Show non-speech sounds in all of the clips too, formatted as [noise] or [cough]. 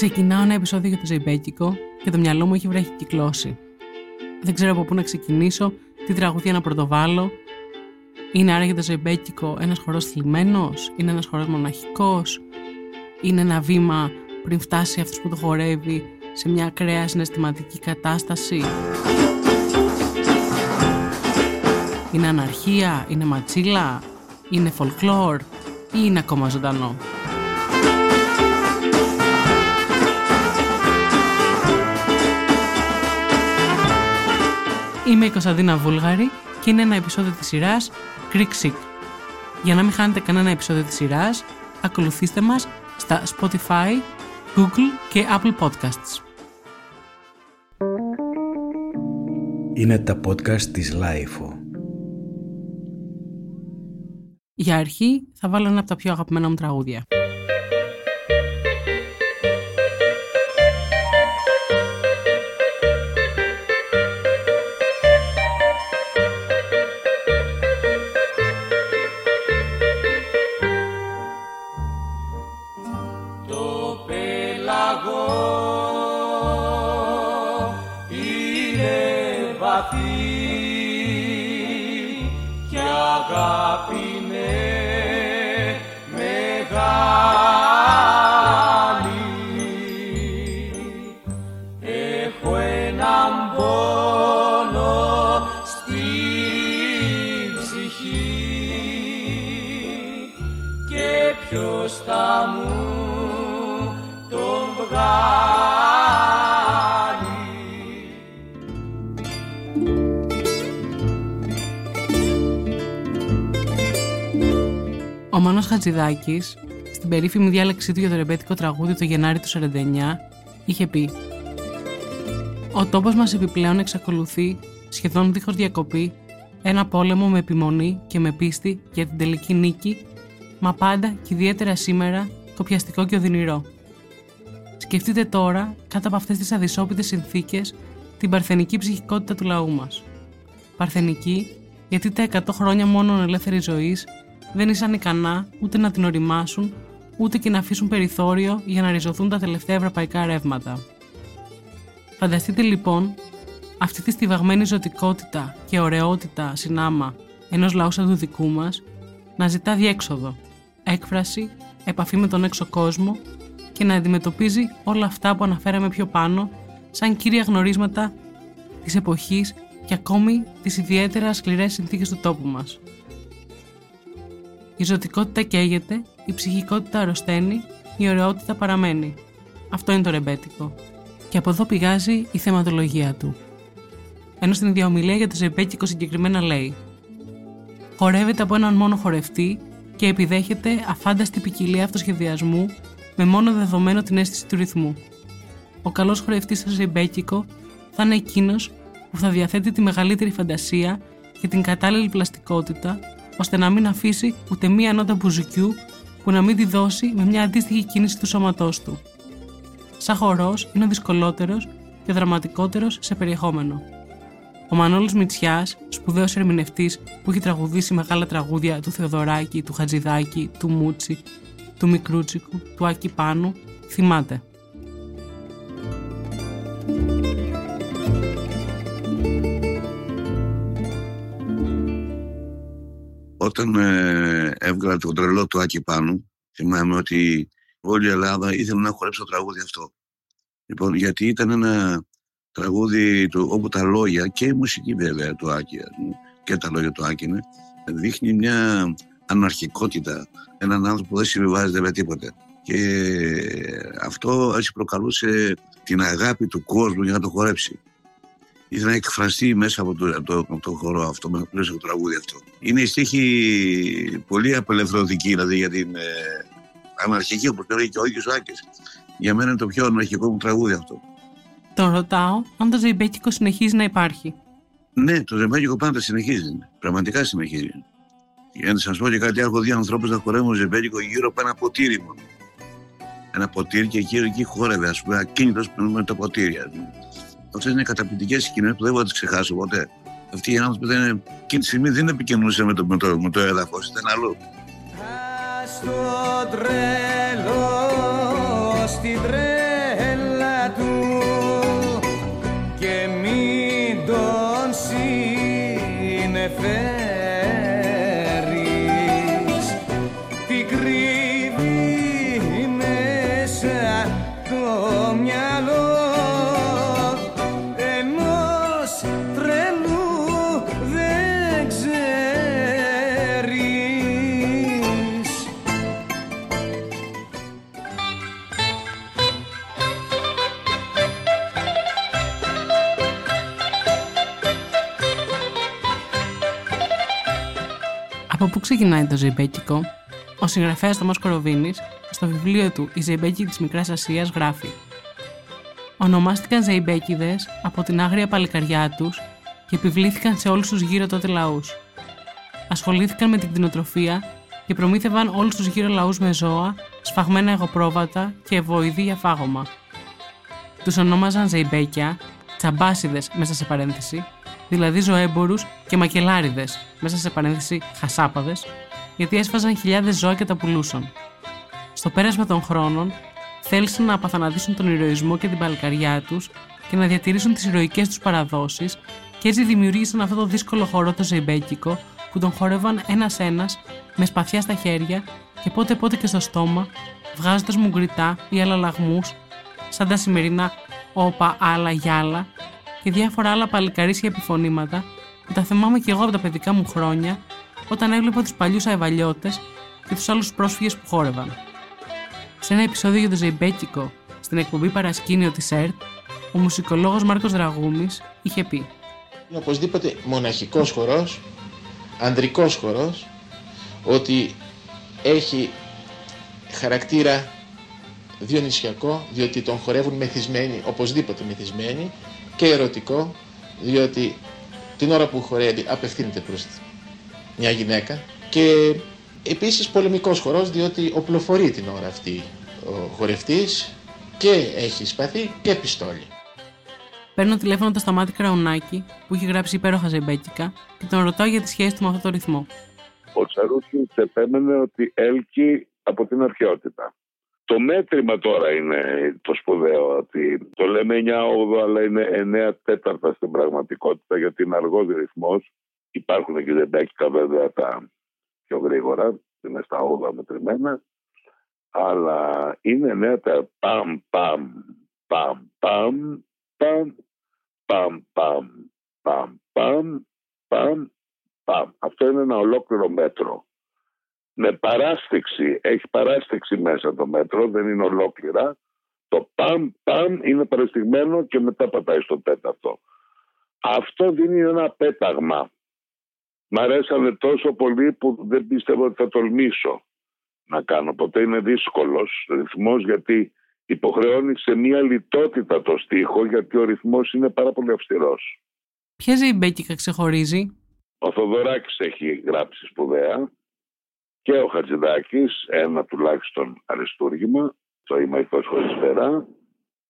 Ξεκινάω ένα επεισόδιο για το Ζεϊμπέκικο και το μυαλό μου έχει βρέχει κυκλώσει. Δεν ξέρω από πού να ξεκινήσω, τι τραγουδία να πρωτοβάλω. Είναι άραγε το Ζεϊμπέκικο ένας χορός θλιμμένος, είναι ένας χορός μοναχικός, είναι ένα βήμα πριν φτάσει αυτός που το χορεύει σε μια ακραία συναισθηματική κατάσταση; Είναι αναρχία, είναι ματσίλα, είναι folklore ή είναι ακόμα ζωντανό; Είμαι η Κωνσταντίνα Βούλγαρη και είναι ένα επεισόδιο της σειράς Greek Sick. Για να μην χάνετε κανένα επεισόδιο της σειράς, ακολουθήστε μας στα Spotify, Google και Apple Podcasts. Είναι τα podcast της Lifeo. Για αρχή θα βάλω ένα από τα πιο αγαπημένα μου τραγούδια. Χατζηδάκης, στην περίφημη διάλεξή του για το ρεμπέτικο τραγούδι το Γενάρη του 49, είχε πει «Ο τόπος μας επιπλέον εξακολουθεί, σχεδόν δίχως διακοπή, ένα πόλεμο με επιμονή και με πίστη για την τελική νίκη, μα πάντα και ιδιαίτερα σήμερα κοπιαστικό και οδυνηρό. Σκεφτείτε τώρα, κάτω από αυτές τις αδυσόπιτες συνθήκες, την παρθενική ψυχικότητα του λαού μας. Παρθενική, γιατί τα 100 χρόνια μόνο ελεύθερης ζωής δεν ήσαν ικανά ούτε να την οριμάσουν, ούτε και να αφήσουν περιθώριο για να ριζωθούν τα τελευταία ευρωπαϊκά ρεύματα. Φανταστείτε λοιπόν αυτή τη στιβαγμένη ζωτικότητα και ωραιότητα συνάμα ενός λαού σαν του δικού μας να ζητά διέξοδο, έκφραση, επαφή με τον έξω κόσμο και να αντιμετωπίζει όλα αυτά που αναφέραμε πιο πάνω σαν κύρια γνωρίσματα της εποχής και ακόμη τις ιδιαίτερα σκληρές συνθήκες του τόπου μας. Η ζωτικότητα καίγεται, η ψυχικότητα αρρωσταίνει, η ωραιότητα παραμένει. Αυτό είναι το ρεμπέτικο. Και από εδώ πηγάζει η θεματολογία του. Ενώ στην ίδια για το ρεμπέτικο συγκεκριμένα λέει Χορεύεται από έναν μόνο χορευτή και επιδέχεται αφάνταστη ποικιλία αυτοσχεδιασμού με μόνο δεδομένο την αίσθηση του ρυθμού. Ο καλός χορευτής στο ζεμπέκικο θα είναι εκείνος που θα διαθέτει τη μεγαλύτερη φαντασία και την κατάλληλη πλαστικότητα ώστε να μην αφήσει ούτε μία νότα μπουζουκιού που να μην τη δώσει με μια αντίστοιχη κίνηση του σώματός του. Σαν χορός είναι ο δυσκολότερος και ο δραματικότερος σε περιεχόμενο. Ο Μανώλης Μητσιάς, σπουδαίος ερμηνευτής που έχει τραγουδήσει μεγάλα τραγούδια του Θεοδωράκη, του Χατζηδάκη, του Μούτσι, του Μικρούτσικου, του Άκη Πάνου, θυμάται. Όταν ε, έβγαλα το τρελό του Άκη πάνω, θυμάμαι ότι όλη η Ελλάδα ήθελε να χορέψει το τραγούδι αυτό. Λοιπόν, γιατί ήταν ένα τραγούδι του, όπου τα λόγια και η μουσική βέβαια του Άκη και τα λόγια του Άκη είναι, δείχνει μια αναρχικότητα, έναν άνθρωπο που δεν συμβιβάζεται με τίποτε. Και αυτό έτσι προκαλούσε την αγάπη του κόσμου για να το χορέψει ήθελε να εκφραστεί μέσα από το, το, το χορό αυτό, μέσα από το τραγούδι αυτό. Είναι η στίχη πολύ απελευθερωτική, δηλαδή για την ε, αναρχική, όπως λέει και ο ίδιο ο Άκης. Για μένα είναι το πιο αναρχικό μου τραγούδι αυτό. Τον ρωτάω αν το ζεμπέκικο συνεχίζει να υπάρχει. Ναι, το ζεμπέκικο πάντα συνεχίζει. Πραγματικά συνεχίζει. Για να σας πω και κάτι, έχω δει ανθρώπους να χορεύουν ζεμπέκικο γύρω από ένα ποτήρι μόνο. Ένα ποτήρι και εκεί, εκεί χόρευε, ας πούμε, ακίνητος με το ποτήρι. Αυτές είναι καταπληκτικές σκηνές που δεν μπορώ να τις ξεχάσω ποτέ. Αυτοί οι άνθρωποι δεν, εκείνη τη στιγμή δεν επικοινωνούσαν με το, με το, με το έδαφος, ήταν αλλού. Στο τρελό, στην τρέλα ξεκινάει το Ζεϊμπέκικο, ο συγγραφέας Τωμάς Κοροβίνης, στο βιβλίο του «Η Ζεϊμπέκη της Μικράς Ασίας» γράφει Ονομάστηκαν Ζεϊμπέκιδες από την άγρια παλικαριά τους και επιβλήθηκαν σε όλους τους γύρω τότε λαούς. Ασχολήθηκαν με την κτηνοτροφία και προμήθευαν όλους τους γύρω λαούς με ζώα, σφαγμένα εγωπρόβατα και βοηδή για φάγωμα. Τους ονόμαζαν Ζεϊμπέκια, τσαμπάσιδες μέσα σε παρένθεση, δηλαδή ζωέμπορους και μακελάριδες μέσα σε παρένθεση χασάπαδες, γιατί έσφαζαν χιλιάδες ζώα και τα πουλούσαν. Στο πέρασμα των χρόνων, θέλησαν να απαθαναδίσουν τον ηρωισμό και την παλικαριά τους και να διατηρήσουν τις ηρωικές τους παραδόσεις και έτσι δημιουργήσαν αυτό το δύσκολο χορό το ζεϊμπέκικο που τον χόρευαν ένας-ένας με σπαθιά στα χέρια και πότε πότε και στο στόμα, βγάζοντας μουγκριτά ή αλλαλαγμούς σαν τα σημερινά όπα, άλλα, γιάλα και διάφορα άλλα παλικαρίσια επιφωνήματα που τα θυμάμαι κι εγώ από τα παιδικά μου χρόνια όταν έβλεπα τους παλιούς αεβαλιώτες και τους άλλους πρόσφυγες που χόρευαν. Σε ένα επεισόδιο για το Ζεϊμπέκικο στην εκπομπή Παρασκήνιο της ΕΡΤ, ο μουσικολόγος Μάρκος Δραγούμης είχε πει είναι οπωσδήποτε μοναχικός χορός, ανδρικός χορός, ότι έχει χαρακτήρα διονυσιακό, διότι τον χορεύουν μεθυσμένοι, οπωσδήποτε μεθυσμένοι, και ερωτικό, διότι την ώρα που χορεύει απευθύνεται προς μια γυναίκα και επίσης πολεμικός χορός, διότι οπλοφορεί την ώρα αυτή ο χορευτής και έχει σπαθί και πιστόλι. Παίρνω τηλέφωνο το Σταμάτη Κραουνάκη που έχει γράψει υπέροχα ζεμπέκικα και τον ρωτάω για τη σχέση του με αυτό το ρυθμό. Ο Τσαρούσκης επέμενε ότι έλκει από την αρχαιότητα. Το μέτρημα τώρα είναι το σπουδαίο ότι το λέμε 9-8 αλλά είναι 9 τέταρτα στην πραγματικότητα γιατί είναι αργός ρυθμός. Υπάρχουν και ζεμπέκικα βέβαια τα πιο γρήγορα, είναι στα 8 μετρημένα. Αλλά είναι 9 τα παμ παμ παμ παμ παμ, παμ, παμ, παμ, παμ, παμ, παμ. Αυτό είναι ένα ολόκληρο μέτρο. Με παράστηξη, έχει παράστηξη μέσα το μέτρο, δεν είναι ολόκληρα. Το παμ, παμ είναι παραστηγμένο και μετά πατάει στο τέταρτο. Αυτό δίνει ένα πέταγμα. Μ' αρέσανε τόσο πολύ που δεν πίστευα ότι θα τολμήσω να κάνω. Ποτέ είναι δύσκολος ρυθμός γιατί υποχρεώνει σε μια λιτότητα το στίχο γιατί ο ρυθμός είναι πάρα πολύ αυστηρός. Ποια ζεϊμπέκικα ξεχωρίζει; Ο Θοδωράκης έχει γράψει σπουδαία και ο Χατζηδάκης ένα τουλάχιστον αριστούργημα το «Είμαι ηθός χωρίς φτερά»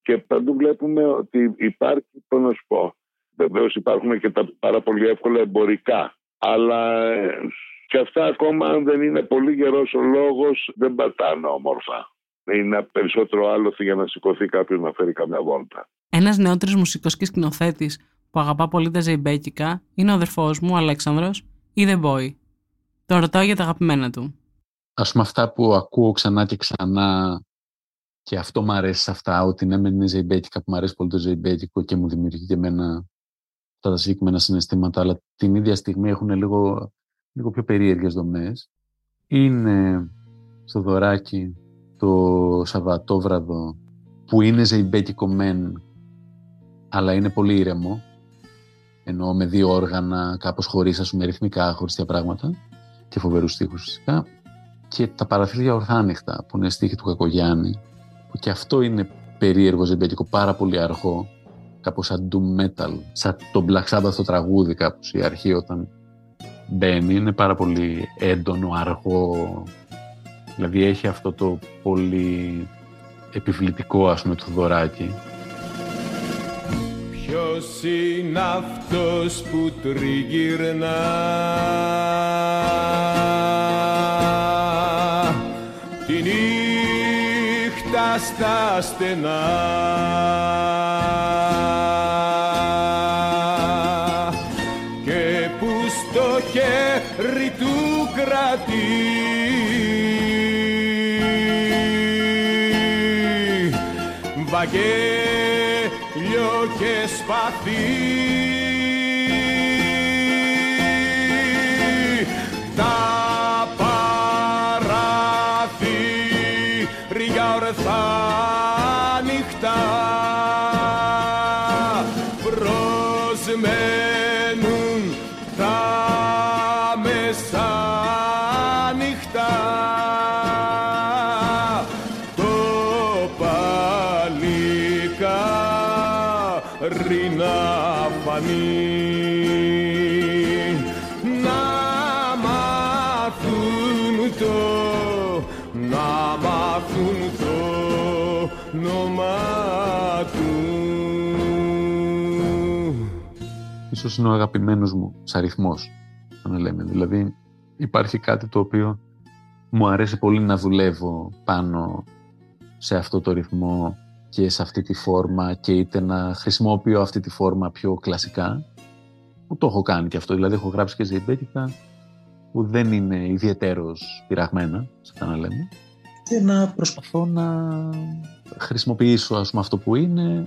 και παντού βλέπουμε ότι υπάρχει, το να σου πω, βεβαίως υπάρχουν και τα πάρα πολύ εύκολα εμπορικά αλλά ε, και αυτά ακόμα αν δεν είναι πολύ γερός ο λόγος δεν πατάνε όμορφα είναι περισσότερο άλοθη για να σηκωθεί κάποιος να φέρει καμιά βόλτα. Ένας νεότερος μουσικός και σκηνοθέτης που αγαπά πολύ τα ζεϊμπέκικα είναι ο αδερφός μου, ο Αλέξανδρος, ή The Boy. Το ρωτάω για τα αγαπημένα του. Α πούμε, αυτά που ακούω ξανά και ξανά και αυτό μου αρέσει σε αυτά, ότι ναι, είναι ζεϊμπέκικα που μου αρέσει πολύ το ζεϊμπέκικο και μου δημιουργεί και εμένα αυτά τα συγκεκριμένα συναισθήματα, αλλά την ίδια στιγμή έχουν λίγο, λίγο πιο περίεργες δομές. Είναι στο δωράκι το Σαββατόβραδο που είναι ζεϊμπέκικο μεν αλλά είναι πολύ ήρεμο ενώ με δύο όργανα κάπως χωρίς ας πούμε ρυθμικά χωριστά πράγματα και φοβερούς στίχους φυσικά και τα παραθύρια ορθάνυχτα που είναι στίχη του Κακογιάννη που και αυτό είναι περίεργο ζεϊμπέκικο πάρα πολύ αργό κάπως σαν doom metal σαν το Black Sabbath το τραγούδι κάπως η αρχή όταν μπαίνει είναι πάρα πολύ έντονο, αργό Δηλαδή έχει αυτό το πολύ επιβλητικό ας πούμε το δωράκι. Ποιος είναι αυτός που τριγυρνά; Τη νύχτα στα στενά είναι ο αγαπημένος μου αριθμός, να λέμε. Δηλαδή υπάρχει κάτι το οποίο μου αρέσει πολύ να δουλεύω πάνω σε αυτό το ρυθμό και σε αυτή τη φόρμα και είτε να χρησιμοποιώ αυτή τη φόρμα πιο κλασικά που το έχω κάνει και αυτό, δηλαδή έχω γράψει και ζεϊμπέτικα που δεν είναι ιδιαίτερος πειραγμένα, σαν να λέμε και να προσπαθώ να χρησιμοποιήσω ας πούμε αυτό που είναι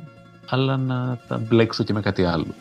αλλά να τα μπλέξω και με κάτι άλλο.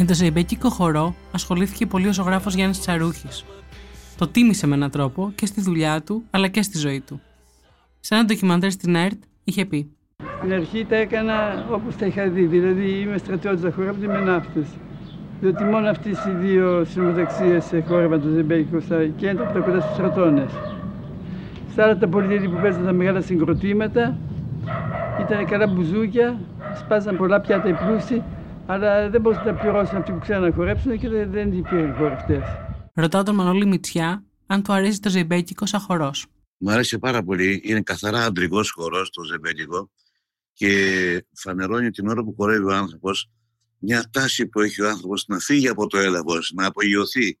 Με το ζεϊμπέκικο χορό ασχολήθηκε πολύ ο ζωγράφος Γιάννης Τσαρούχης. Το τίμησε με έναν τρόπο και στη δουλειά του αλλά και στη ζωή του. Σε ένα ντοκιμαντέρ στην ΕΡΤ είχε πει Στην αρχή τα έκανα όπως τα είχα δει, δηλαδή είμαι στρατιώτης χορεύτη με ναύτες. Διότι μόνο αυτές οι δύο συνομοταξίες χόρευαν το ζεμπέικο στα κέντρα που τα κοντά στους στρατώνες. Στα άλλα τα πολιτεία που παίζαν τα μεγάλα συγκροτήματα ήταν καλά μπουζούκια, σπάζαν πολλά πιάτα οι πλούσιοι, αλλά δεν μπορούσαν να τα πληρώσουν αυτοί που ξέραν να χορέψουν και δεν, δεν υπήρχαν χορευτές. Ρωτάω τον Μανώλη Μητσιά αν του αρέσει το ζεϊμπέκικο σαν χορός. Μου αρέσει πάρα πολύ. Είναι καθαρά αντρικός χορός το ζεμπέτικο και φανερώνει την ώρα που χορεύει ο άνθρωπος μια τάση που έχει ο άνθρωπος να φύγει από το έλαβο, να απογειωθεί.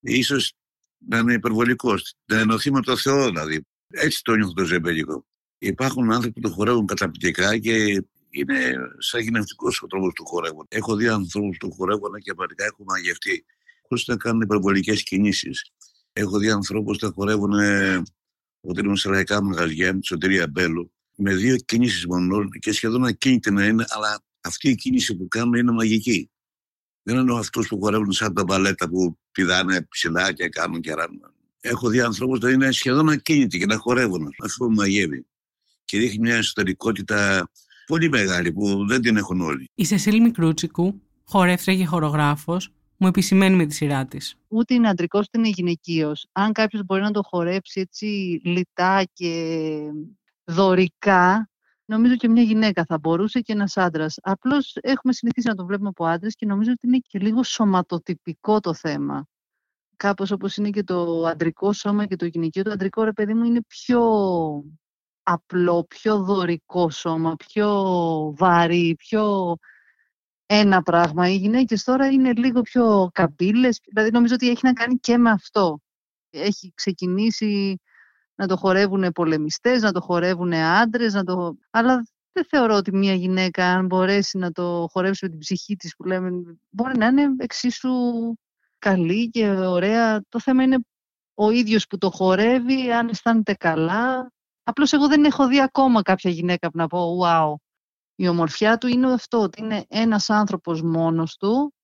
Ίσως να είναι υπερβολικός, να ενωθεί με το Θεό δηλαδή. Έτσι το νιώθω το ζεμπέτικο. Υπάρχουν άνθρωποι που το χορεύουν καταπληκτικά και είναι σαν γυναικικό ο τρόπος του χορεύουν. Έχω δει ανθρώπους που χορεύουν και πραγματικά έχουν μαγευτεί, χωρί να κάνουν υπερβολικές κινήσεις. Έχω δει ανθρώπους που τα χορεύουν ε, όταν ήμουν σε λαϊκά μαγαζιά με τη σωτηρία Μπέλου, με δύο κινήσεις μόνο και σχεδόν ακίνητη να είναι, αλλά αυτή η κίνηση που κάνουν είναι μαγική. Δεν εννοώ αυτούς που χορεύουν σαν τα μπαλέτα που πηδάνε ψηλά και κάνουν και ράνουν. Έχω δει ανθρώπους που είναι σχεδόν ακίνητοι και να χορεύουν. Αυτό μαγεύει. Και δείχνει μια εσωτερικότητα πολύ μεγάλη που δεν την έχουν όλοι. Η Σεσίλ Μικρούτσικου, χορεύτρια και χορογράφος, μου επισημαίνει με τη σειρά της. Ούτε είναι αντρικός ούτε είναι γυναικείος. Αν κάποιος μπορεί να το χορέψει έτσι λιτά και δωρικά, νομίζω και μια γυναίκα θα μπορούσε και ένας άντρας. Απλώς έχουμε συνηθίσει να το βλέπουμε από άντρες και νομίζω ότι είναι και λίγο σωματοτυπικό το θέμα. Κάπως όπως είναι και το αντρικό σώμα και το γυναικείο. Το αντρικό ρε παιδί μου είναι πιο απλό, πιο δωρικό σώμα, πιο βαρύ, πιο ένα πράγμα. Οι γυναίκες τώρα είναι λίγο πιο καμπύλες. Δηλαδή νομίζω ότι έχει να κάνει και με αυτό. Έχει ξεκινήσει να το χορεύουν πολεμιστές, να το χορεύουν άντρες, να το... αλλά δεν θεωρώ ότι μια γυναίκα αν μπορέσει να το χορέψει με την ψυχή της που λέμε, μπορεί να είναι εξίσου καλή και ωραία. Το θέμα είναι ο ίδιος που το χορεύει, αν αισθάνεται καλά. Απλώς εγώ δεν έχω δει ακόμα κάποια γυναίκα που να πω «Wow, η ομορφιά του είναι αυτό, ότι είναι ένας άνθρωπος μόνος του,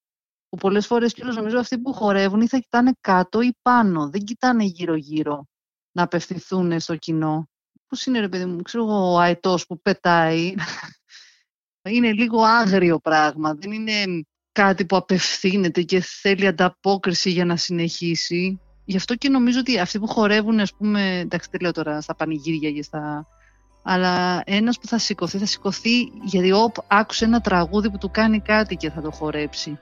που πολλές φορές και νομίζω αυτοί που χορεύουν ή θα κοιτάνε κάτω ή πάνω, δεν κοιτάνε γύρω-γύρω να απευθυνθούν στο κοινό. Πώς είναι ρε παιδί μου, ξέρω εγώ, ο αετός που πετάει. [laughs] είναι λίγο άγριο πράγμα, δεν είναι κάτι που απευθύνεται και θέλει ανταπόκριση για να συνεχίσει. Γι' αυτό και νομίζω ότι αυτοί που χορεύουν, ας πούμε, εντάξει δεν λέω τώρα στα πανηγύρια και στα αλλά ένας που θα σηκωθεί, θα σηκωθεί γιατί όπ, άκουσε ένα τραγούδι που του κάνει κάτι και θα το χορέψει.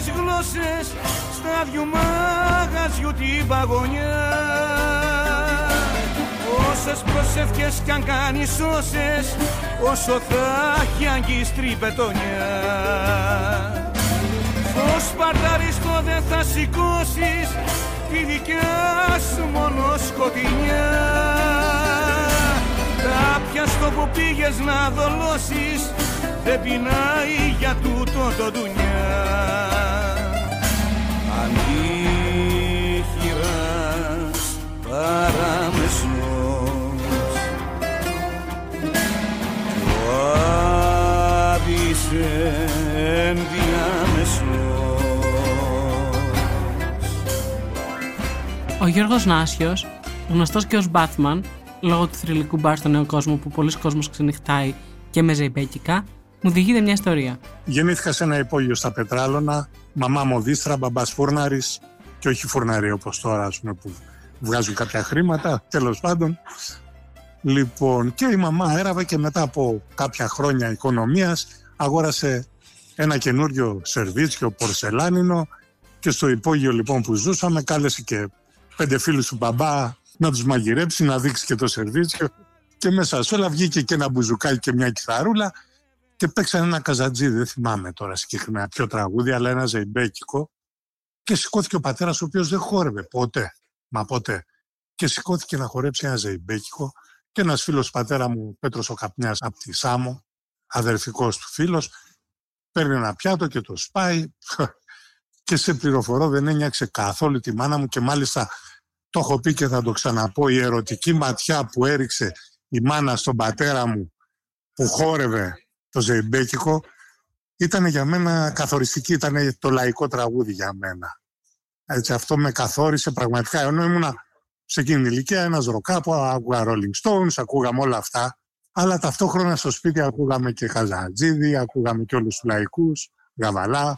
Με χίλιες γλώσσες στα δυο μαγαζιού την παγωνιά. Όσες προσευχές κι αν κάνεις όσες Όσο θα έχει αγκίστρη πετονιά. Φως παρταριστό δεν θα σηκώσεις Τη δικιά σου μόνο σκοτεινιά. Κάποια στο που πήγες να δολώσεις Δεν πεινάει για τούτο το ντουνιά Ανήχυρας παραμεσό Ο Γιώργος Νάσιος, γνωστός και ως Batman, λόγω του θρηλυκού μπαρ στο νέο κόσμο που πολλοί κόσμος ξενυχτάει και με ζεϊμπέκικα, μου διηγείται μια ιστορία. Γεννήθηκα σε ένα υπόγειο στα Πετράλωνα, μαμά μου δίστρα, μπαμπάς φούρναρης και όχι φουρναρή όπως τώρα ας πούμε, που βγάζουν κάποια χρήματα, τέλος πάντων. Λοιπόν, και η μαμά έραβε και μετά από κάποια χρόνια οικονομίας αγόρασε ένα καινούριο σερβίτσιο πορσελάνινο και στο υπόγειο λοιπόν που ζούσαμε κάλεσε και πέντε φίλους του μπαμπά να τους μαγειρέψει, να δείξει και το σερβίτσιο. Και μέσα σε όλα βγήκε και ένα μπουζουκάκι και μια κιθαρούλα και παίξαν ένα καζατζί, δεν θυμάμαι τώρα συγκεκριμένα ποιο τραγούδι, αλλά ένα ζεϊμπέκικο. Και σηκώθηκε ο πατέρας ο οποίος δεν χόρευε ποτέ, μα ποτέ και σηκώθηκε να χορέψει ένα ζεϊμπέκικο και ένας φίλος πατέρα μου, Πέτρος ο Καπνιάς από τη Σάμο, αδερφικός του φίλος, παίρνει ένα πιάτο και το σπάει. Και σε πληροφορώ δεν ένιαξε καθόλου τη μάνα μου και μάλιστα το έχω πει και θα το ξαναπώ η ερωτική ματιά που έριξε η μάνα στον πατέρα μου που χόρευε το ζεϊμπέκικο ήταν για μένα καθοριστική, ήταν το λαϊκό τραγούδι για μένα. Έτσι, αυτό με καθόρισε πραγματικά, ενώ ήμουνα σε εκείνη την ηλικία ένας ροκά που άκουγα Rolling Stones, ακούγαμε όλα αυτά, αλλά ταυτόχρονα στο σπίτι ακούγαμε και Χαζατζίδη, ακούγαμε και όλους τους λαϊκούς, Γαβαλά.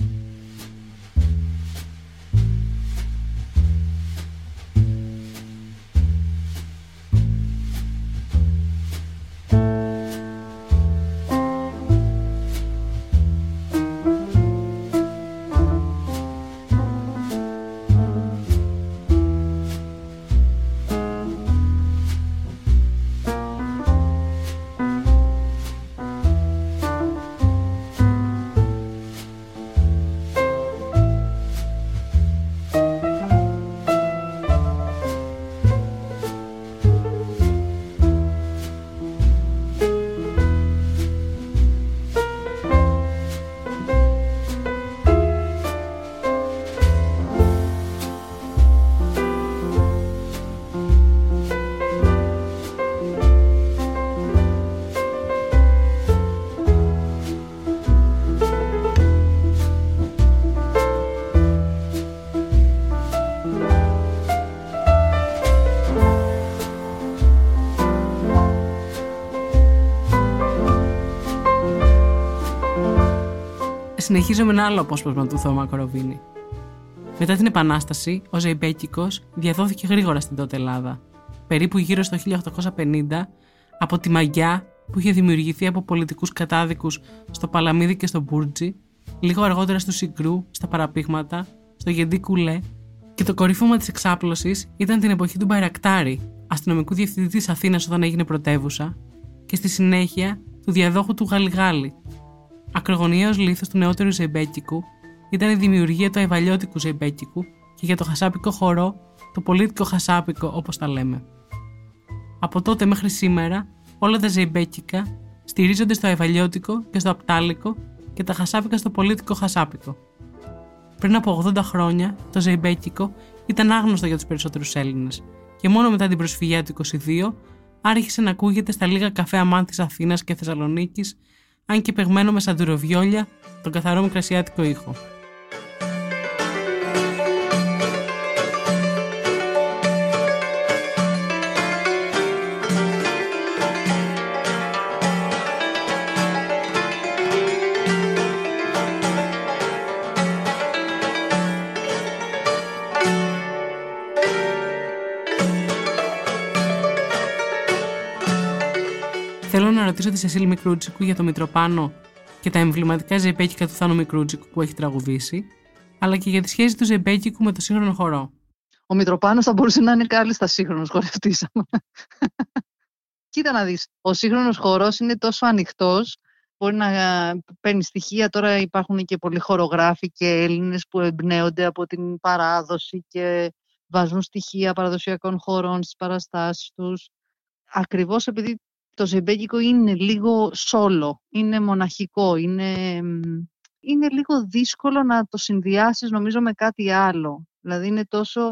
Συνεχίζω με ένα άλλο απόσπασμα του Θωμά Κοροβίνη. Μετά την Επανάσταση, ο Ζεϊμπέκικος διαδόθηκε γρήγορα στην τότε Ελλάδα. Περίπου γύρω στο 1850, από τη μαγιά που είχε δημιουργηθεί από πολιτικούς κατάδικους στο Παλαμίδι και στο Μπούρτζι, λίγο αργότερα στο Συγκρού, στα Παραπήγματα, στο Γεντή Κουλέ και το κορυφώμα της εξάπλωσης ήταν την εποχή του Μπαϊρακτάρη, αστυνομικού διευθυντής τη Αθήνας όταν έγινε πρωτεύουσα, και στη συνέχεια του διαδόχου του Γαλιγάλη, Ακρογωνιαίο λίθος του νεότερου Ζεμπέκικου ήταν η δημιουργία του αϊβαλιώτικου Ζεμπέκικου και για το χασάπικο χορό, το πολίτικο χασάπικο όπως τα λέμε. Από τότε μέχρι σήμερα, όλα τα Ζεϊμπέκικα στηρίζονται στο αϊβαλιώτικο και στο απτάλικο και τα χασάπικα στο πολίτικο χασάπικο. Πριν από 80 χρόνια, το Ζεϊμπέκικο ήταν άγνωστο για τους περισσότερους Έλληνες και μόνο μετά την προσφυγιά του 22 άρχισε να ακούγεται στα λίγα καφέ αμάν τη Αθήνας και Θεσσαλονίκης αν και παιγμένο με σαντουροβιόλια τον καθαρό μικρασιάτικο ήχο. Σεσίλ Μικρούτσικου για το Μητροπάνο και τα εμβληματικά ζεμπέκικα του Θάνου Μικρούτσικου που έχει τραγουδήσει, αλλά και για τη σχέση του ζεμπέκικου με το σύγχρονο χορό. Ο Μητροπάνος θα μπορούσε να είναι κάλλιστα σύγχρονος χορευτής. [laughs] Κοίτα να δεις, ο σύγχρονος χορός είναι τόσο ανοιχτός, μπορεί να παίρνει στοιχεία. Τώρα υπάρχουν και πολλοί χορογράφοι και Έλληνες που εμπνέονται από την παράδοση και βάζουν στοιχεία παραδοσιακών χωρών στις παραστάσεις τους. Ακριβώς επειδή το ζεμπέκικο είναι λίγο σόλο, είναι μοναχικό, είναι, είναι λίγο δύσκολο να το συνδυάσεις νομίζω με κάτι άλλο. Δηλαδή είναι τόσο,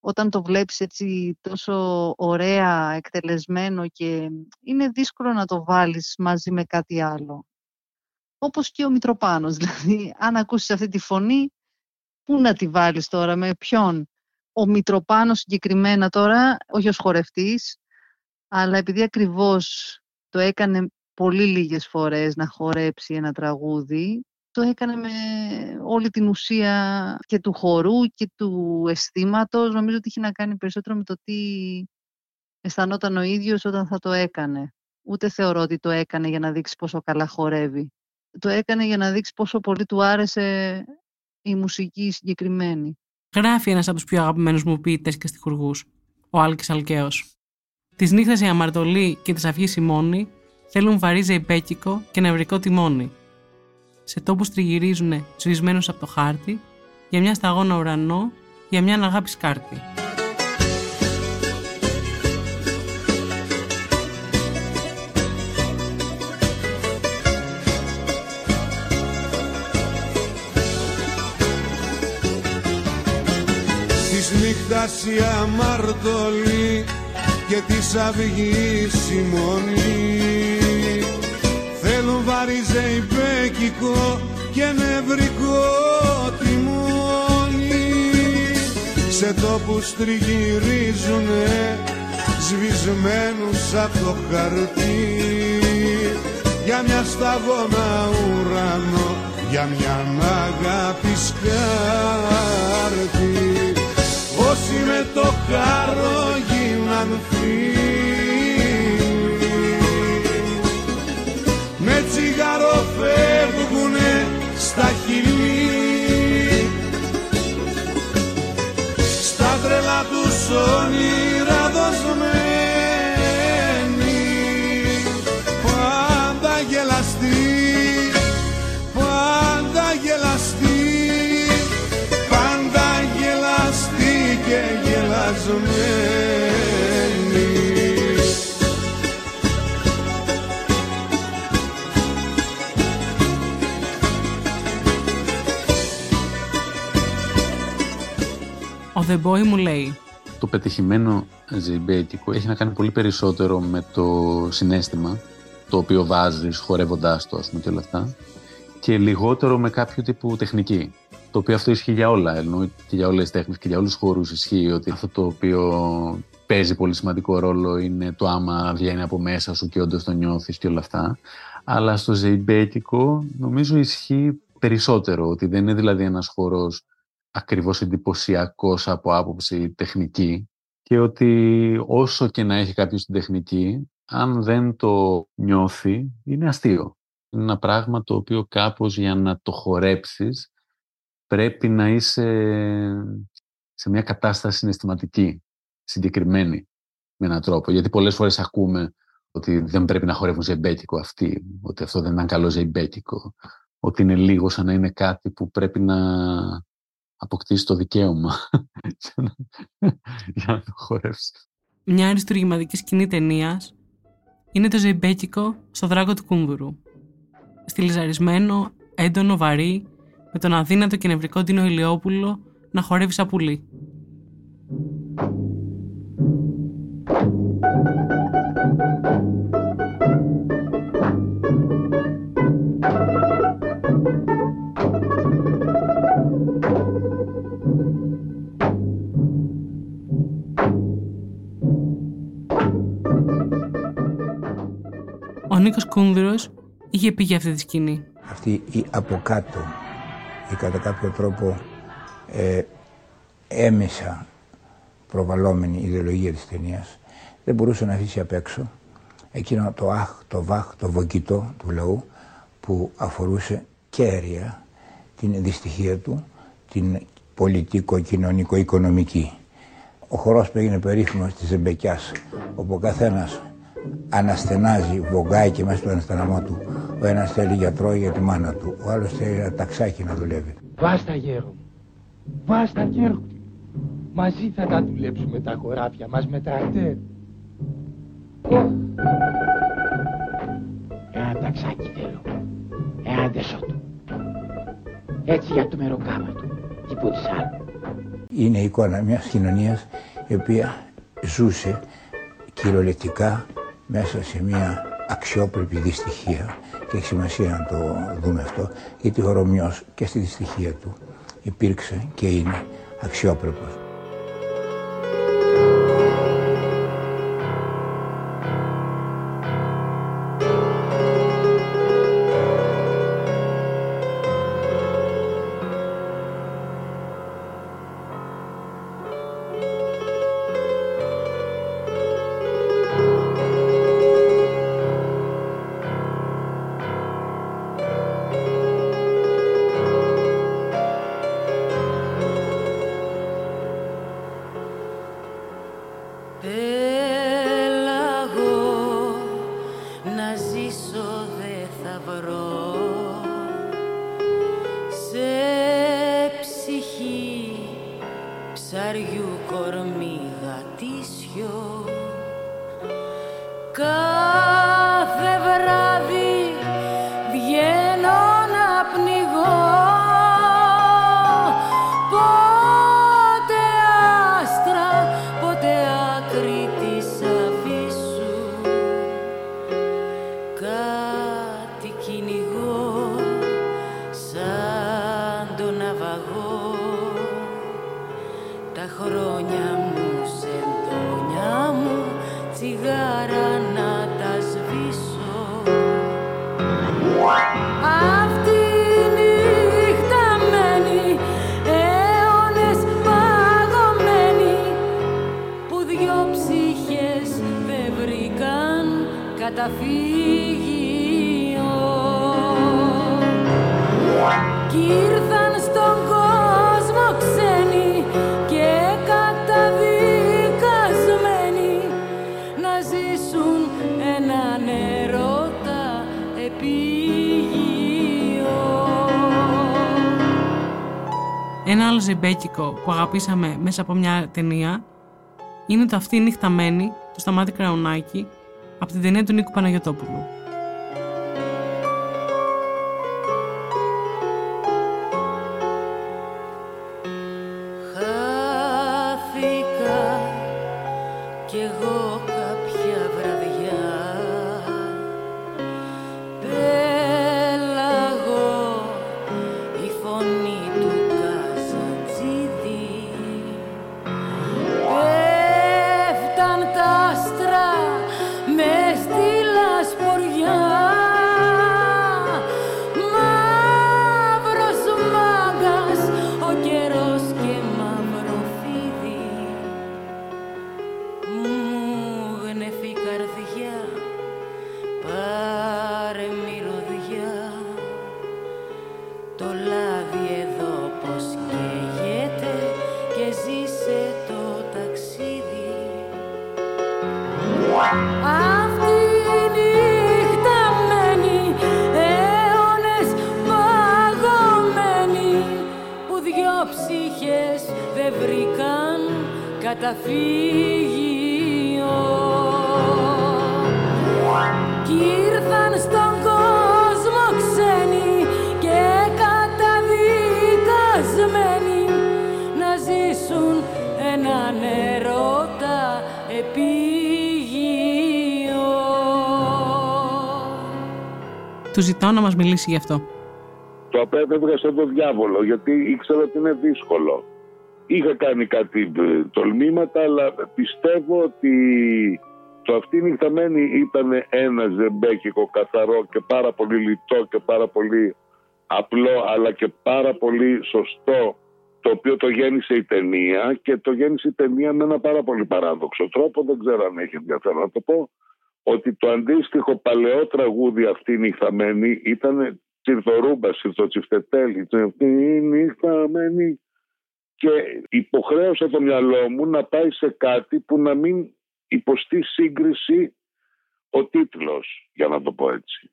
όταν το βλέπεις έτσι τόσο ωραία εκτελεσμένο και είναι δύσκολο να το βάλεις μαζί με κάτι άλλο. Όπως και ο Μητροπάνος, [laughs] δηλαδή αν ακούσεις αυτή τη φωνή, πού να τη βάλεις τώρα, με ποιον; Ο Μητροπάνος συγκεκριμένα τώρα, όχι ως χορευτής, αλλά επειδή ακριβώς το έκανε πολύ λίγες φορές να χορέψει ένα τραγούδι, το έκανε με όλη την ουσία και του χορού και του αισθήματος. Νομίζω ότι είχε να κάνει περισσότερο με το τι αισθανόταν ο ίδιος όταν θα το έκανε. Ούτε θεωρώ ότι το έκανε για να δείξει πόσο καλά χορεύει. Το έκανε για να δείξει πόσο πολύ του άρεσε η μουσική συγκεκριμένη. Γράφει ένας από τους πιο αγαπημένους μου ποιητές και στιχουργούς, ο Άλκης Αλκαίος. Τη νύχτα η αμαρτωλή και της αυγής η μόνη θέλουν βαρύ ζεϊμπέκικο και νευρικό τιμόνι. Σε τόπους τριγυρίζουν σβησμένου από το χάρτη, για μια σταγόνα ουρανό, για μια αγάπη σκάρτη. Της νύχτας η αμαρτωλή και της αυγής η μονή νευρικό και νευρικό τιμόνι σε τόπους τριγυρίζουνε σβησμένους από το χαρτί. Για μια σταγόνα ουρανό για μια αγάπη σκάρτη. Όσοι με το χάρο γίναν φίλοι με τσιγάρο φεύγουνε στα χειλή στα τρελά τους όνειρα δοσμένοι πάντα γελαστοί πάντα γελαστοί πάντα γελαστοί και γελασμένοι The Boy μου λέει Το πετυχημένο ζεϊμπέτικο έχει να κάνει πολύ περισσότερο με το συνέστημα το οποίο βάζεις χορεύοντάς το ας πούμε και όλα αυτά και λιγότερο με κάποιο τύπου τεχνική. Το οποίο αυτό ισχύει για όλα, εννοεί και για όλες τις τέχνες και για όλους τους χώρους ισχύει ότι αυτό το οποίο παίζει πολύ σημαντικό ρόλο είναι το άμα βγαίνει από μέσα σου και όντως το νιώθεις και όλα αυτά. Αλλά στο ζεϊμπέτικο νομίζω ισχύει περισσότερο, ότι δεν είναι δηλαδή ένας χώρος ακριβώς εντυπωσιακός από άποψη τεχνική και ότι όσο και να έχει κάποιος την τεχνική, αν δεν το νιώθει, είναι αστείο. Είναι ένα πράγμα το οποίο κάπως για να το χορέψεις πρέπει να είσαι σε μια κατάσταση συναισθηματική, συγκεκριμένη, με έναν τρόπο. Γιατί πολλές φορές ακούμε ότι δεν πρέπει να χορεύουν ζεμπέτικο αυτοί, ότι αυτό δεν ήταν καλό ζεμπέτικο, ότι είναι λίγο σαν να είναι κάτι που πρέπει να αποκτήσει το δικαίωμα [laughs] για να το χορεύσει. Μια αριστουργηματική σκηνή ταινίας είναι το ζεϊμπέκικο στο δράκο του κούνδουρου. Στυλιζαρισμένο, έντονο, βαρύ, με τον αδύνατο και νευρικό Τίνο Ηλιόπουλο να χορεύει σαν πουλί. Νίκος Κούνδουρος είχε πει για αυτή τη σκηνή. αυτή η από κάτω ή κατά κάποιο τρόπο ε, έμεσα προβαλλόμενη ιδεολογία της ταινίας δεν μπορούσε να αφήσει απ' έξω εκείνο το αχ, το βαχ, το βοκιτό του λαού που αφορούσε κέρια την δυστυχία του, την πολιτικο-κοινωνικο-οικονομική. Ο χορός που έγινε περίφημος της Ζεμπεκιάς, όπου ο καθένας αναστενάζει, βογκάει και μέσα στο αναστεναμό του. Ο ένας θέλει γιατρό για τη μάνα του, ο άλλος θέλει ένα ταξάκι να δουλεύει. Βάστα γέρο μου. Βάστα γέρο μου. Μαζί θα τα δουλέψουμε τα χωράφια μας με τρακτέρ. Ένα ταξάκι θέλω. Ένα τεσότο. Έτσι για το μεροκάμα του. Τίποτε άλλο. Είναι η εικόνα μιας κοινωνίας η οποία ζούσε κυριολεκτικά μέσα σε μια αξιόπρεπη δυστυχία και έχει σημασία να το δούμε αυτό γιατί ο Ρωμιός και στη δυστυχία του υπήρξε και είναι αξιόπρεπος. Άλλο ζεμπέκικο που αγαπήσαμε μέσα από μια ταινία είναι το «Αυτή η νύχτα μένει» του Σταμάτη Κραουνάκη από την ταινία του Νίκου Παναγιωτόπουλου. Του ζητάω να μας μιλήσει γι' αυτό. Το απέφευγα σαν το διάβολο γιατί ήξερα ότι είναι δύσκολο. Είχα κάνει κάτι ε, τολμήματα αλλά πιστεύω ότι το αυτή νυχταμένη ήταν ένα ζεμπέκικο καθαρό και πάρα πολύ λιτό και πάρα πολύ απλό αλλά και πάρα πολύ σωστό το οποίο το γέννησε η ταινία και το γέννησε η ταινία με ένα πάρα πολύ παράδοξο τρόπο, δεν ξέρω αν έχει ενδιαφέρον να το πω, ότι το αντίστοιχο παλαιό τραγούδι αυτή νυχταμένη ήταν Τσιρθορούμπα, Τσιρθοτσιφτετέλη, αυτή νυχταμένη και υποχρέωσα το μυαλό μου να πάει σε κάτι που να μην υποστεί σύγκριση ο τίτλος, για να το πω έτσι.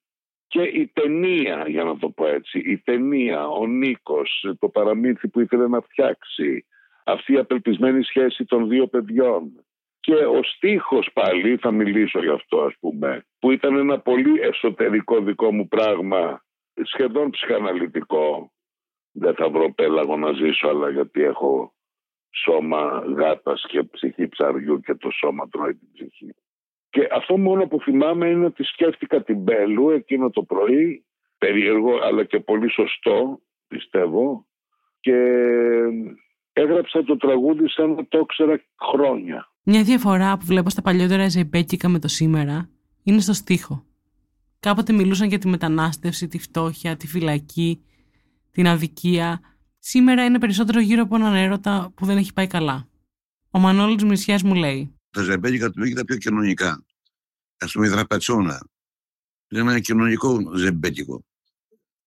Και η ταινία, για να το πω έτσι, η ταινία, ο Νίκος, το παραμύθι που ήθελε να φτιάξει, αυτή η απελπισμένη σχέση των δύο παιδιών. Και ο στίχος πάλι, θα μιλήσω γι' αυτό ας πούμε, που ήταν ένα πολύ εσωτερικό δικό μου πράγμα, σχεδόν ψυχαναλυτικό. Δεν θα βρω πέλαγο να ζήσω, αλλά γιατί έχω σώμα γάτας και ψυχή ψαριού και το σώμα τρώει την ψυχή. Και αυτό μόνο που θυμάμαι είναι ότι σκέφτηκα την Μπέλου εκείνο το πρωί, περίεργο αλλά και πολύ σωστό πιστεύω και έγραψα το τραγούδι σαν να το ήξερα χρόνια. Μια διαφορά που βλέπω στα παλιότερα ζεμπέκικα με το σήμερα είναι στο στίχο. Κάποτε μιλούσαν για τη μετανάστευση, τη φτώχεια, τη φυλακή, την αδικία. Σήμερα είναι περισσότερο γύρω από έναν έρωτα που δεν έχει πάει καλά. Ο Μανώλης Μισιάς μου λέει Τα ζεμπέκικα του ήταν πιο κοινωνικά. Α πούμε, η δραπετσόνα. Είναι ένα κοινωνικό ζεμπέκικο.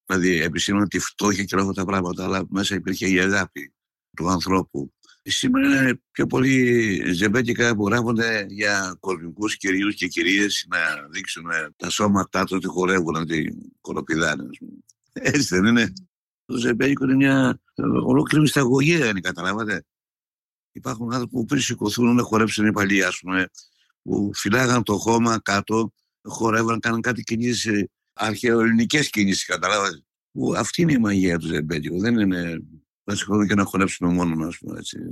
Δηλαδή, επισήμανε τη φτώχεια και όλα αυτά τα πράγματα, αλλά μέσα υπήρχε η αγάπη του ανθρώπου. Σήμερα είναι πιο πολύ ζεμπέκικα που γράφονται για κοσμικούς κυρίους και κυρίες να δείξουν τα σώματά τους ότι χορεύουν, να την κολοπηδάνε. ας πούμε. Έτσι δεν είναι. Το ζεμπέκικο είναι μια ολόκληρη μυσταγωγία, αν καταλάβατε. Υπάρχουν άνθρωποι που πριν σηκωθούν να χορέψουν οι παλιοί, ας πούμε, που φυλάγαν το χώμα κάτω, χορεύαν, κάναν κάτι κινήσεις, αρχαιοελληνικές κινήσεις, καταλάβατε. Που αυτή είναι η μαγεία του ζεμπέκικου. Δεν είναι να σηκωθούμε και να χορέψουμε μόνο μας,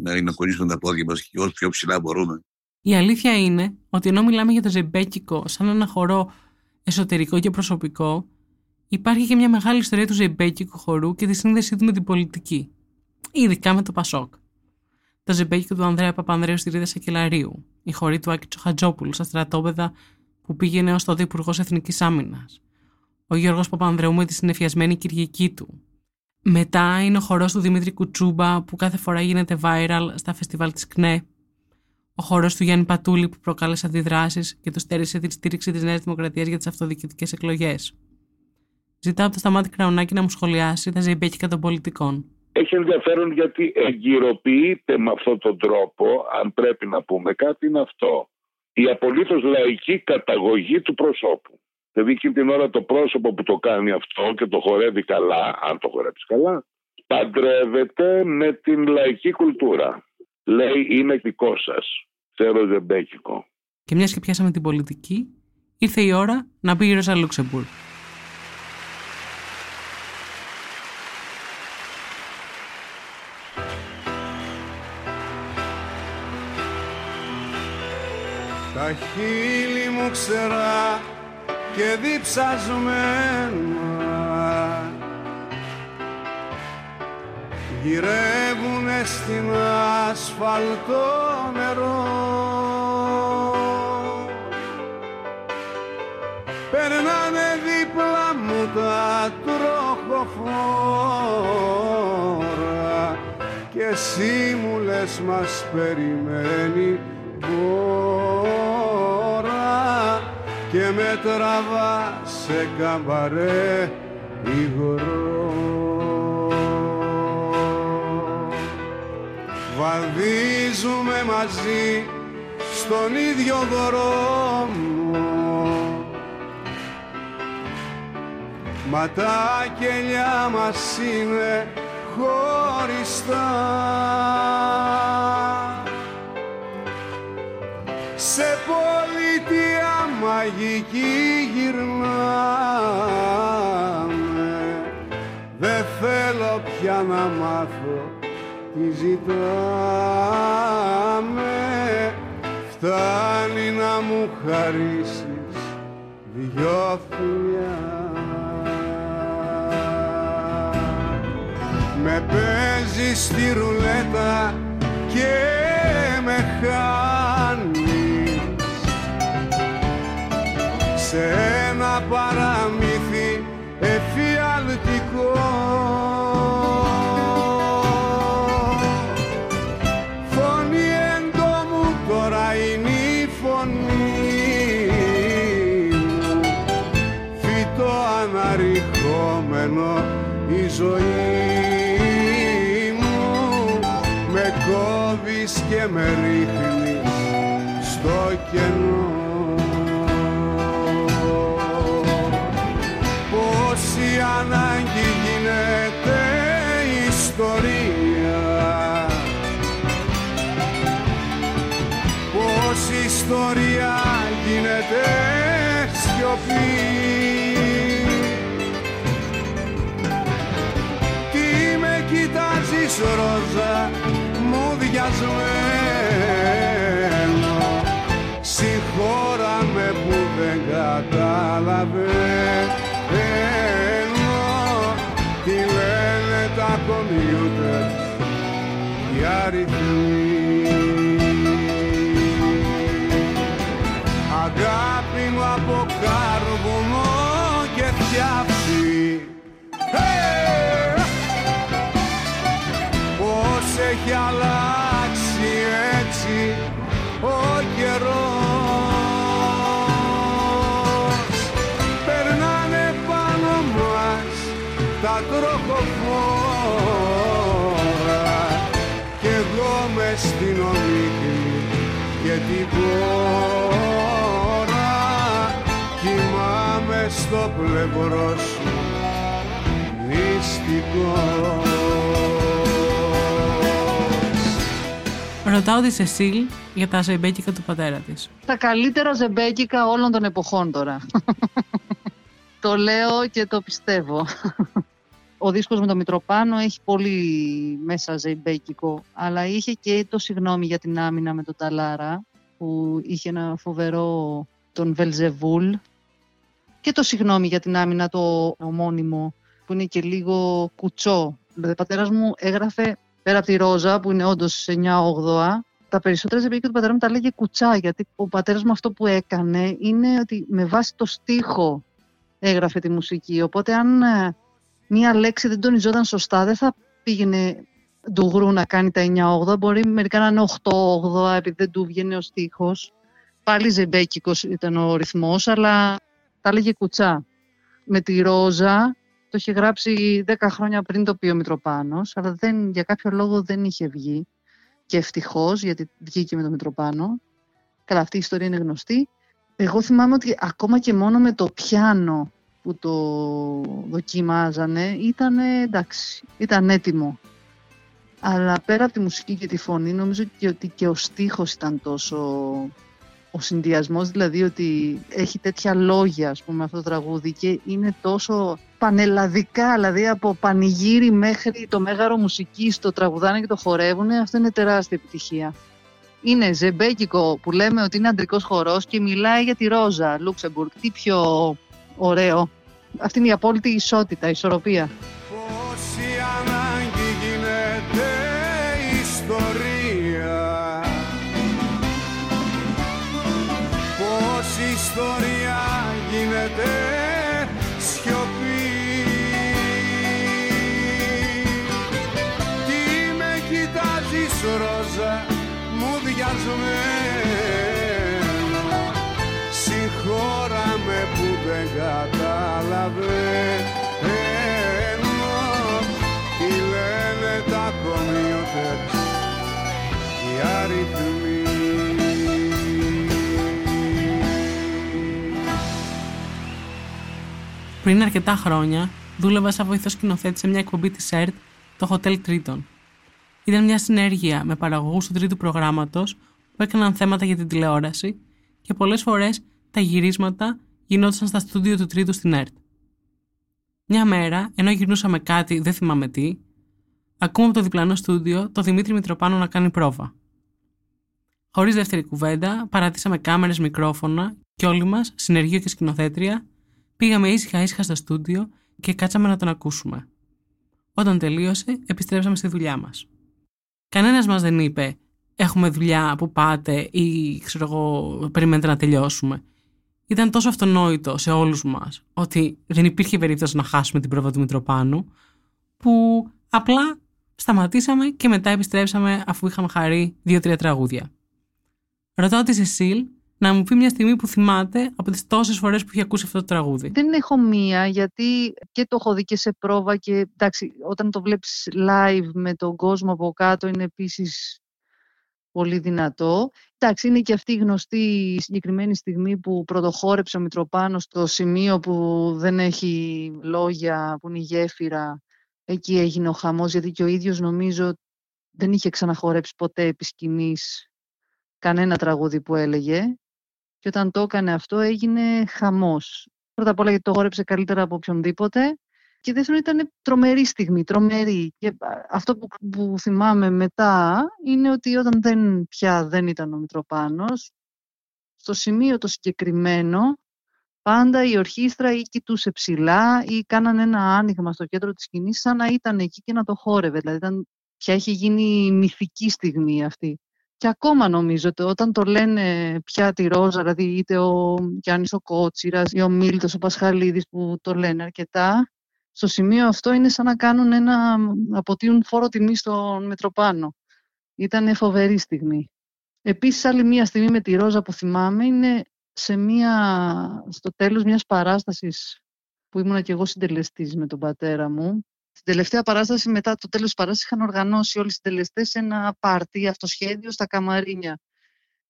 να, να κολλήσουμε τα πόδια μας και όσο πιο ψηλά μπορούμε. Η αλήθεια είναι ότι ενώ μιλάμε για το ζεμπέκικο σαν ένα χορό εσωτερικό και προσωπικό, υπάρχει και μια μεγάλη ιστορία του ζεμπέκικου χορού και τη σύνδεσή του με την πολιτική. Ειδικά με το Πασόκ. Το ζεμπέκικο του Ανδρέα Παπανδρέου στη Ρίδα Σακελαρίου, η χορή του Άκη Τσοχατζόπουλου στα στρατόπεδα που πήγαινε ως τότε Υπουργός Εθνικής Άμυνας. Ο Γιώργος Παπανδρέου με τη συνεφιασμένη Κυριακή του. Μετά είναι ο χορός του Δημήτρη Κουτσούμπα που κάθε φορά γίνεται viral στα φεστιβάλ της ΚΝΕ. Ο χορός του Γιάννη Πατούλη που προκάλεσε αντιδράσεις και του στέρισε τη στήριξη της Νέας Δημοκρατίας για τις αυτοδιοικητικές εκλογές. Ζητάω από το Σταμάτη Κραουνάκη να μου σχολιάσει τα ζεϊμπέκικα των πολιτικών. Έχει ενδιαφέρον γιατί εγκυροποιείται με αυτόν τον τρόπο, αν πρέπει να πούμε κάτι, είναι αυτό. Η απολύτως λαϊκή καταγωγή του προσώπου. Δηλαδή εκείνη την ώρα το πρόσωπο που το κάνει αυτό και το χορεύει καλά, αν το χορέψεις καλά, παντρεύεται με την λαϊκή κουλτούρα. Λέει είναι δικό σας. Θέλω ζεμπέκικο. Και μιας και πιάσαμε την πολιτική, ήρθε η ώρα να πει η Ρώσα Λούξεμπουργκ. Τα χείλη μου ξερά και διψασμένα. Γυρεύουνε στην ασφαλτό νερό. Περνάνε δίπλα μου τα τροχοφόρα. Και εσύ μου λες μας περιμένει και με τραβά σε καμπαρέ υγρό Βαδίζουμε μαζί στον ίδιο δρόμο Μα τα κελιά μας είναι χωριστά. Σε πολιτεία μαγική γυρνάμε. Δεν θέλω πια να μάθω τι ζητάμε. Φτάνει να μου χαρίσεις δυο φιλιά. Με παίζεις στη ρουλέτα και με χάνεις σε ένα παραμύθι ιστορία. Πόση ιστορία γίνεται σιωπή. Τι με κοιτάζεις ρόζα μου διασμένο. Συγχώρα με που δεν καταλαβαίνω οι την πόρα κοιμάμαι στο πλευρό σου μυστικός Ρωτάω τη Σεσίλ για τα ζεμπέκικα του πατέρα της. Τα καλύτερα ζεμπέκικα όλων των εποχών τώρα. [laughs] το λέω και το πιστεύω. Ο δίσκος με το Μητροπάνο έχει πολύ μέσα ζεμπέκικο, αλλά είχε και το συγγνώμη για την άμυνα με τον Ταλάρα, που είχε ένα φοβερό τον Βελζεβούλ, και το συγγνώμη για την άμυνα το ομώνυμο, που είναι και λίγο κουτσό. Δηλαδή, ο πατέρας μου έγραφε πέρα από τη Ρόζα, που είναι όντως 9-8, τα περισσότερα ζεμπέκια του πατέρα μου τα λέγε κουτσά, γιατί ο πατέρας μου αυτό που έκανε είναι ότι με βάση το στίχο έγραφε τη μουσική. Οπότε αν ε, μία λέξη δεν τονιζόταν σωστά, δεν θα πήγαινε ντουγρού να κάνει τα 9-8, μπορεί μερικά να είναι 8-8 επειδή δεν του βγαίνει ο στίχος. Πάλι ζεμπέκικος ήταν ο ρυθμός, αλλά τα λέγε κουτσά. με τη Ρόζα το είχε γράψει 10 χρόνια πριν το πει ο Μητροπάνος, αλλά δεν, για κάποιο λόγο δεν είχε βγει. Και ευτυχώς, γιατί βγήκε με τον Μητροπάνο. Καλά, αυτή η ιστορία είναι γνωστή. Εγώ θυμάμαι ότι ακόμα και μόνο με το πιάνο που το δοκιμάζανε ήταν εντάξει, ήταν έτοιμο. Αλλά πέρα από τη μουσική και τη φωνή νομίζω και ότι και ο στίχος ήταν τόσο... Ο συνδυασμός δηλαδή ότι έχει τέτοια λόγια ας πούμε αυτό το τραγούδι και είναι τόσο πανελλαδικά δηλαδή από πανηγύρι μέχρι το μέγαρο μουσική το τραγουδάνε και το χορεύουν αυτό είναι τεράστια επιτυχία. Είναι ζεμπέκικο που λέμε ότι είναι αντρικός χορός και μιλάει για τη Ρόζα Λούξεμπουργκ. Τι πιο ωραίο. Αυτή είναι η απόλυτη ισότητα, ισορροπία. Καταλαβαίνω Τι λένε τα κομπιούτερς οι αριθμοί Πριν αρκετά χρόνια, δούλευα σαν βοηθός σκηνοθέτης σε μια εκπομπή της ΕΡΤ, το Hotel Τρίτον. Ήταν μια συνέργεια με παραγωγούς του τρίτου προγράμματος που έκαναν θέματα για την τηλεόραση και πολλές φορές τα γυρίσματα γινόταν στα στούντιο του τρίτου στην ΕΡΤ. Μια μέρα, ενώ γυρνούσαμε κάτι, δεν θυμάμαι τι, ακούμε από το διπλανό στούντιο το Δημήτρη Μητροπάνο να κάνει πρόβα. Χωρίς δεύτερη κουβέντα, παρατήσαμε κάμερες, μικρόφωνα και όλοι μας, συνεργείο και σκηνοθέτρια, πήγαμε ήσυχα ήσυχα στο στούντιο και κάτσαμε να τον ακούσουμε. Όταν τελείωσε, επιστρέψαμε στη δουλειά μας. Κανένας μας δεν είπε: Έχουμε δουλειά που πάτε ή ξέρω εγώ, περιμένετε να τελειώσουμε. Ήταν τόσο αυτονόητο σε όλους μας ότι δεν υπήρχε περίπτωση να χάσουμε την πρόβα του Μητροπάνου, που απλά σταματήσαμε και μετά επιστρέψαμε αφού είχαμε χαρεί δύο-τρία τραγούδια. Ρωτάω τη Σεσίλ να μου πει μια στιγμή που θυμάται από τις τόσες φορές που έχει ακούσει αυτό το τραγούδι. Δεν έχω μία, γιατί και το έχω δει και σε πρόβα και εντάξει, όταν το βλέπεις live με τον κόσμο από κάτω είναι επίσης πολύ δυνατό. Εντάξει, είναι και αυτή η γνωστή συγκεκριμένη στιγμή που πρωτοχώρεψε ο Μητροπάνος στο σημείο που δεν έχει λόγια, που είναι η γέφυρα. Εκεί έγινε ο χαμός, γιατί και ο ίδιος νομίζω δεν είχε ξαναχορέψει ποτέ επί σκηνής κανένα τραγούδι που έλεγε. Και όταν το έκανε αυτό έγινε χαμός. Πρώτα απ' όλα γιατί το χόρεψε καλύτερα από οποιονδήποτε. Και δεύτερον ήταν τρομερή στιγμή, τρομερή. Και αυτό που, που θυμάμαι μετά είναι ότι όταν δεν, πια δεν ήταν ο Μητροπάνος, στο σημείο το συγκεκριμένο, πάντα η ορχήστρα ή κοιτούσε ψηλά ή κάνανε ένα άνοιγμα στο κέντρο της σκηνής σαν να ήταν εκεί και να το χόρευε. Δηλαδή ήταν, πια έχει γίνει μυθική στιγμή αυτή. Και ακόμα νομίζω ότι όταν το λένε πια τη Ρόζα, δηλαδή είτε ο Γιάννης ο Κότσιρας ή ο Μίλτος ο Πασχαλίδης που το λένε αρκετά, στο σημείο αυτό είναι σαν να κάνουν ένα, αποτείουν φόρο τιμή στον Μετροπάνο. Ήταν φοβερή στιγμή. Επίσης άλλη μία στιγμή με τη Ρόζα που θυμάμαι είναι σε μία, στο τέλος μιας παράστασης που ήμουνα και εγώ συντελεστής με τον πατέρα μου. Στην τελευταία παράσταση, μετά το τέλος της παράστασης, είχαν οργανώσει όλοι οι συντελεστές ένα πάρτι αυτοσχέδιο στα Καμαρίνια.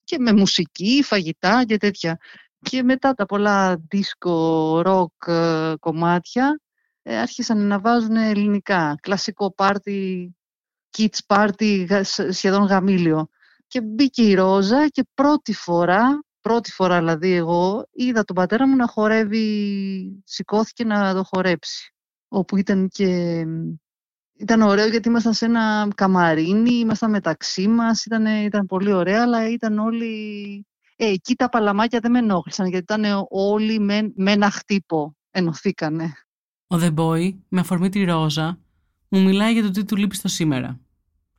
Και με μουσική, φαγητά και τέτοια. Και μετά τα πολλά δίσκο, ροκ ε, κομμάτια, ε, άρχισαν να βάζουν ελληνικά. Κλασικό πάρτι, kids party, σχεδόν γαμήλιο. Και μπήκε η Ρόζα και πρώτη φορά, πρώτη φορά δηλαδή εγώ, είδα τον πατέρα μου να χορεύει, σηκώθηκε να το χορέψει. Όπου ήταν και... Ήταν ωραίο γιατί ήμασταν σε ένα καμαρίνι, ήμασταν μεταξύ μας, ήταν, ήταν πολύ ωραία, αλλά ήταν όλοι... Ε, εκεί τα παλαμάκια δεν με ενόχλησαν, γιατί ήταν όλοι με, με ένα χτύπο, ενωθήκανε. Ο The Boy, με αφορμή τη Ρόζα, μου μιλάει για το τι του λείπει στο σήμερα.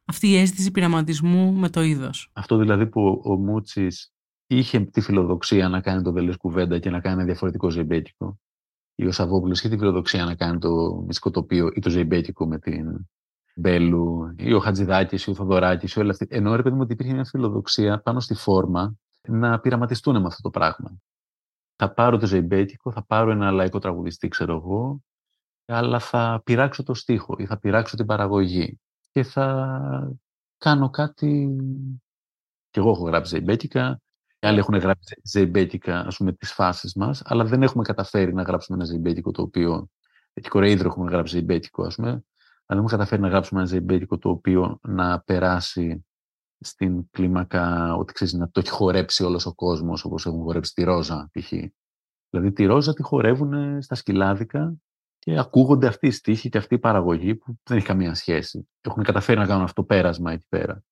Αυτή η αίσθηση πειραματισμού με το είδος. Αυτό δηλαδή που ο Μούτσι είχε τη φιλοδοξία να κάνει το Δελέ Κουβέντα και να κάνει ένα διαφορετικό ζεμπέτικο. Ή ο Σαββόπουλος είχε τη φιλοδοξία να κάνει το μυστικό τοπίο ή το ζεμπέτικο με την Μπέλου, ή ο Χατζηδάκης ή ο Θοδωράκης, ή όλα αυτά. Ενώ ρε παιδί μου ότι υπήρχε μια φιλοδοξία πάνω στη φόρμα να πειραματιστούν με αυτό το πράγμα. θα πάρω το ζεϊμπέτικο, θα πάρω ένα λαϊκό τραγουδιστή, ξέρω εγώ, αλλά θα πειράξω το στίχο ή θα πειράξω την παραγωγή και θα κάνω κάτι... Και εγώ έχω γράψει ζεϊμπέτικα, οι άλλοι έχουν γράψει ζεϊμπέτικα, ας πούμε, τις φάσεις μας, αλλά δεν έχουμε καταφέρει να γράψουμε ένα ζεϊμπέτικο το οποίο... Και κορείδρο έχουμε γράψει ζεϊμπέτικο, ας πούμε, αλλά δεν έχουμε καταφέρει να γράψουμε ένα ζεϊμπέτικο το οποίο να περάσει στην κλίμακα ότι ξέρεις να το έχει χορέψει όλος ο κόσμος όπως έχουν χορέψει τη Ρόζα π.χ. Δηλαδή τη Ρόζα τη χορεύουν στα σκυλάδικα και ακούγονται αυτοί οι στίχοι και αυτή η παραγωγή που δεν έχει καμία σχέση. Έχουν καταφέρει να κάνουν αυτό πέρασμα εκεί πέρα.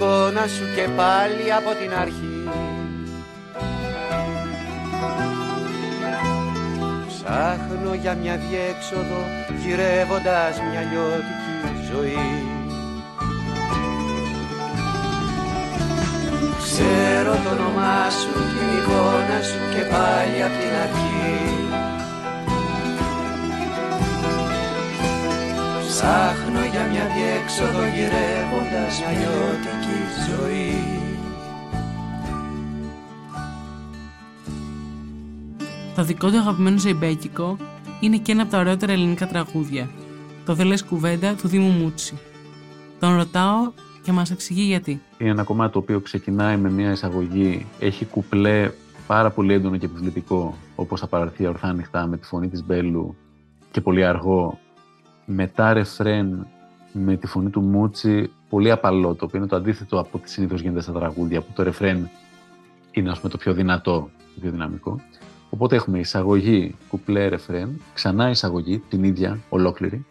Εικόνα σου και πάλι από την αρχή. Ψάχνω για μια διέξοδο γυρεύοντας μια λιώτικη ζωή. Ξέρω το όνομά σου, την εικόνα σου και πάλι από την αρχή. Ψάχνω για μια διέξοδο γυρεύοντας μια λιώτικη ζωή Το δικό του αγαπημένο ζεϊμπέκικο είναι και ένα από τα ωραιότερα ελληνικά τραγούδια. Το «Δεν λες κουβέντα» του Δήμου Μούτσι. Τον ρωτάω και μας εξηγεί γιατί. Είναι ένα κομμάτι το οποίο ξεκινάει με μια εισαγωγή, έχει κουπλέ πάρα πολύ έντονο και επιβλητικό, όπως θα παραρθεί ορθά ανοιχτά με τη φωνή της Μπέλου και πολύ αργό. Μετά ρεφρέν με τη φωνή του Μούτσι, πολύ απαλό, το οποίο είναι το αντίθετο από ό,τι συνήθως γίνεται στα τραγούδια, που το ρεφρέν είναι ας πούμε, το πιο δυνατό, το πιο δυναμικό. Οπότε έχουμε εισαγωγή, κουπλέ, ρεφρέν, ξανά εισαγωγή, την ίδια, ολόκληρη,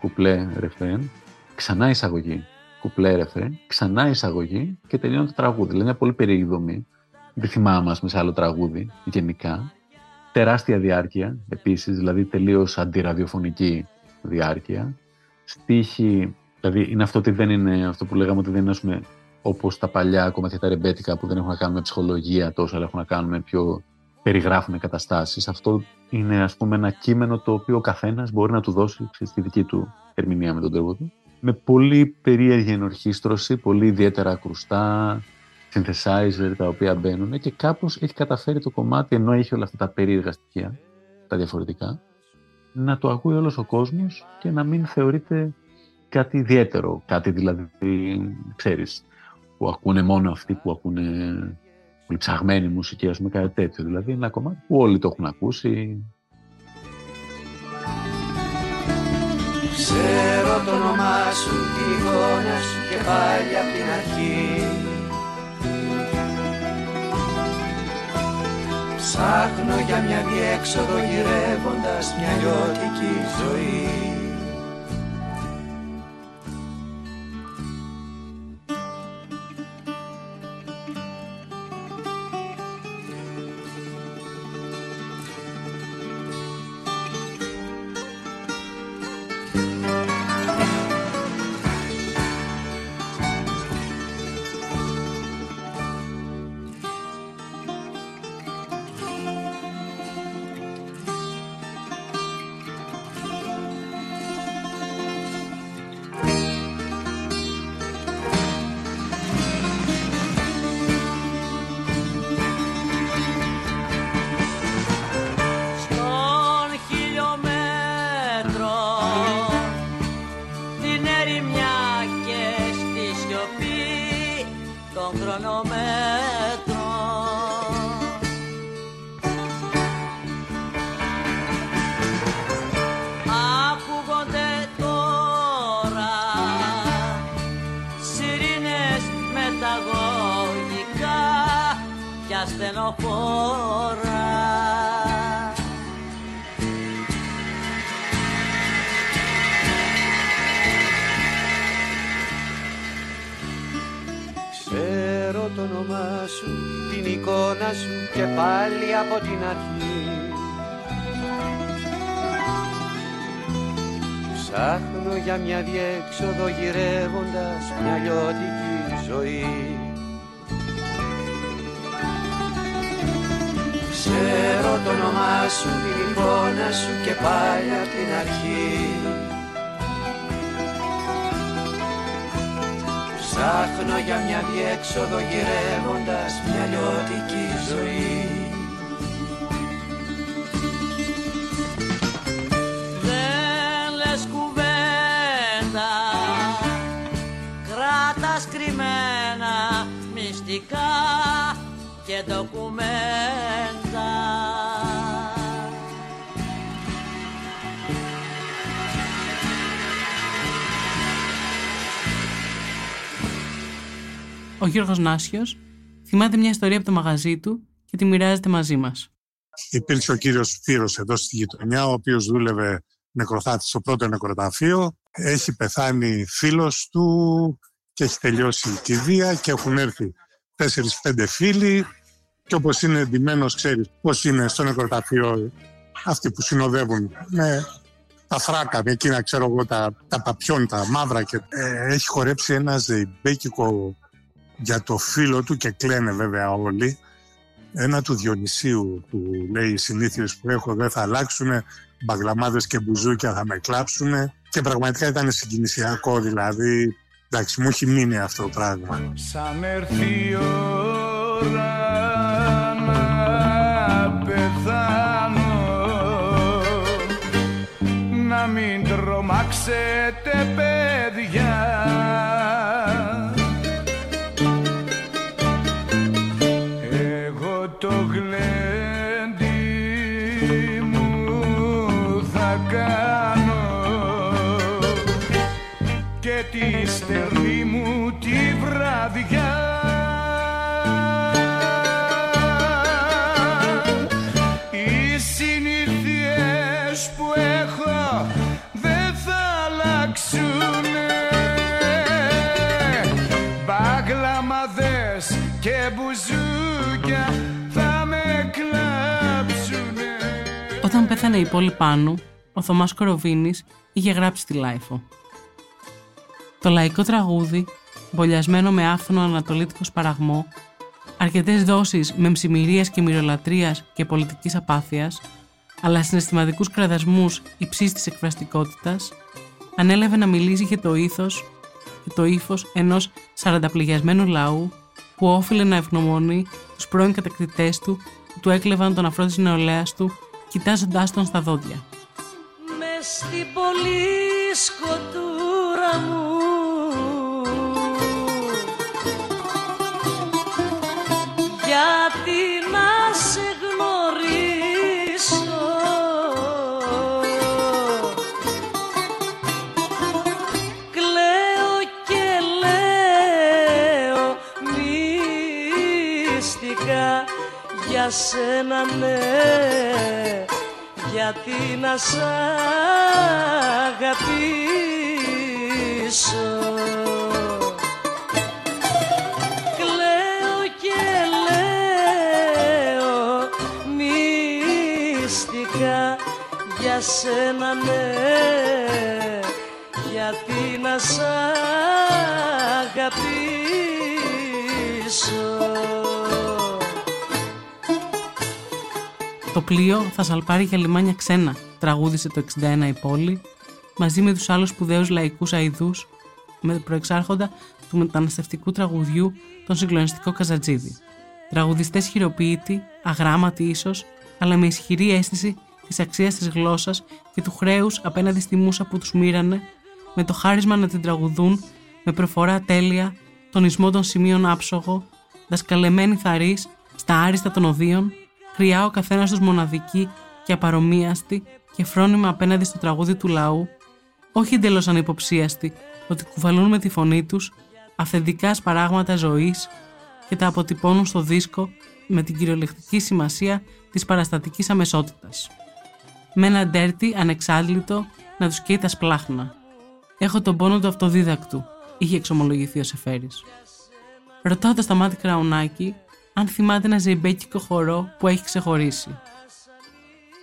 κουπλέ, ρεφρέν, ξανά εισαγωγή, κουπλέ, ρεφρέν, ξανά εισαγωγή και τελειώνει το τραγούδι. Δηλαδή μια πολύ περίεργη δομή. Δεν θυμάμαι, ας πούμε, σε άλλο τραγούδι, γενικά. Τεράστια διάρκεια, επίσης, δηλαδή τελείως αντιραδιοφωνική διάρκεια. Στίχη, δηλαδή είναι αυτό ότι δεν είναι, αυτό που λέγαμε ότι δεν είναι, ας πούμε, όπως τα παλιά κομμάτια τα ρεμπέτικα που δεν έχουν να κάνουν με ψυχολογία τόσο, αλλά έχουν να κάνουν με πιο περιγράφουν καταστάσεις. Αυτό είναι ας πούμε ένα κείμενο το οποίο ο καθένας μπορεί να του δώσει ξέρεις, τη δική του ερμηνεία με τον τρόπο του. Με πολύ περίεργη ενορχίστρωση, πολύ ιδιαίτερα ακρουστά, synthesizer τα οποία μπαίνουν και κάπως έχει καταφέρει το κομμάτι, ενώ έχει όλα αυτά τα περίεργα στοιχεία, τα διαφορετικά, να το ακούει όλος ο κόσμος και να μην θεωρείται κάτι ιδιαίτερο, κάτι δηλαδή, ξέρεις, που ακούνε μόνο αυτοί που ακούνε πολύ ψαγμένη μουσική, ας πούμε, κάτι τέτοιο. Δηλαδή, είναι ένα κομμάτι που όλοι το έχουν ακούσει. Ξέρω το όνομά σου, την εικόνα σου και πάλι απ' την αρχή Ψάχνω για μια διέξοδο γυρεύοντας μια λιώτικη ζωή και ντοκουμέντα Ο Γιώργος Νάσιος θυμάται μια ιστορία από το μαγαζί του και τη μοιράζεται μαζί μας. Υπήρξε ο κύριος Σπύρος εδώ στη γειτονιά, ο οποίος δούλευε νεκροθάτης στο πρώτο νεκροταφείο. Έχει πεθάνει φίλος του και έχει τελειώσει η κηδεία και έχουν έρθει τέσσερις-πέντε φίλοι και όπως είναι εντυμένος ξέρεις πώς είναι στο νεκροταφείο αυτοί που συνοδεύουν με τα φράκα, με εκείνα ξέρω εγώ τα, τα παπιόν, τα μαύρα και ε, έχει χορέψει ένα ζεϊμπέκικο για το φίλο του και κλαίνε βέβαια όλοι. Ένα του Διονυσίου που λέει οι συνήθειες που έχω δεν θα αλλάξουν μπαγλαμάδες και μπουζούκια θα με κλάψουν και πραγματικά ήταν συγκινησιακό δηλαδή εντάξει μου έχει μείνει αυτό το πράγμα. Σαν έρθει η ώρα να πεθάνω Να μην τρομάξετε παιδιά Όταν πέθανε η Πόλυ Πάνου, ο Θωμάς Κοροβίνης είχε γράψει στη LiFO. Το λαϊκό τραγούδι, μπολιασμένο με άφθονο ανατολίτικο σπαραγμό, αρκετές δόσεις μεμψιμοιρίας και μοιρολατρίας και πολιτικής απάθειας, αλλά συναισθηματικούς κραδασμούς υψίστης εκφραστικότητας, ανέλαβε να μιλήσει για το ήθος και το ύφος ενός σαρανταπληγιασμένου λαού που όφειλε να ευγνωμονεί τους πρώην κατακτητές του που του έκλεβαν τον αφρό της νεολαίας του κοιτάζοντάς τον στα δόντια. Μες στην πολύ σκοτούρα μου. Γιατί να σε γνωρίσω. Κλαίω και λέω μυστικά για σένα ναι γιατί να σ' αγαπήσω. Κλαίω και λέω μυστικά για σένα ναι πλοίο θα σαλπάρει για λιμάνια ξένα, τραγούδισε το 61 η πόλη, μαζί με τους άλλους σπουδαίους λαϊκούς αηδούς, με προεξάρχοντα του μεταναστευτικού τραγουδιού τον συγκλονιστικό Καζατζίδη. Τραγουδιστές χειροποίητοι, αγράμματοι ίσως, αλλά με ισχυρή αίσθηση της αξίας της γλώσσας και του χρέους απέναντι στη μουσα που τους μοίρανε, με το χάρισμα να την τραγουδούν με προφορά τέλεια τον ισμό των σημείων άψογο, δασκαλεμένοι θαρείς στα άριστα των οδείων, χρειά ο καθένας τους μοναδική και απαρομοίαστη και φρόνημα απέναντι στο τραγούδι του λαού, όχι εντελώς ανυποψίαστοι ότι κουβαλούν με τη φωνή τους αυθεντικά σπαράγματα ζωής και τα αποτυπώνουν στο δίσκο με την κυριολεκτική σημασία της παραστατικής αμεσότητας. Με ένα ντέρτι ανεξάντλητο να τους καίει τα σπλάχνα. Έχω τον πόνο του αυτοδίδακτου, είχε εξομολογηθεί ο Σεφέρης. Ρωτάω το σταμάτη Κραουνάκη αν θυμάται ένα ζεϊμπέκικο χορό που έχει ξεχωρίσει.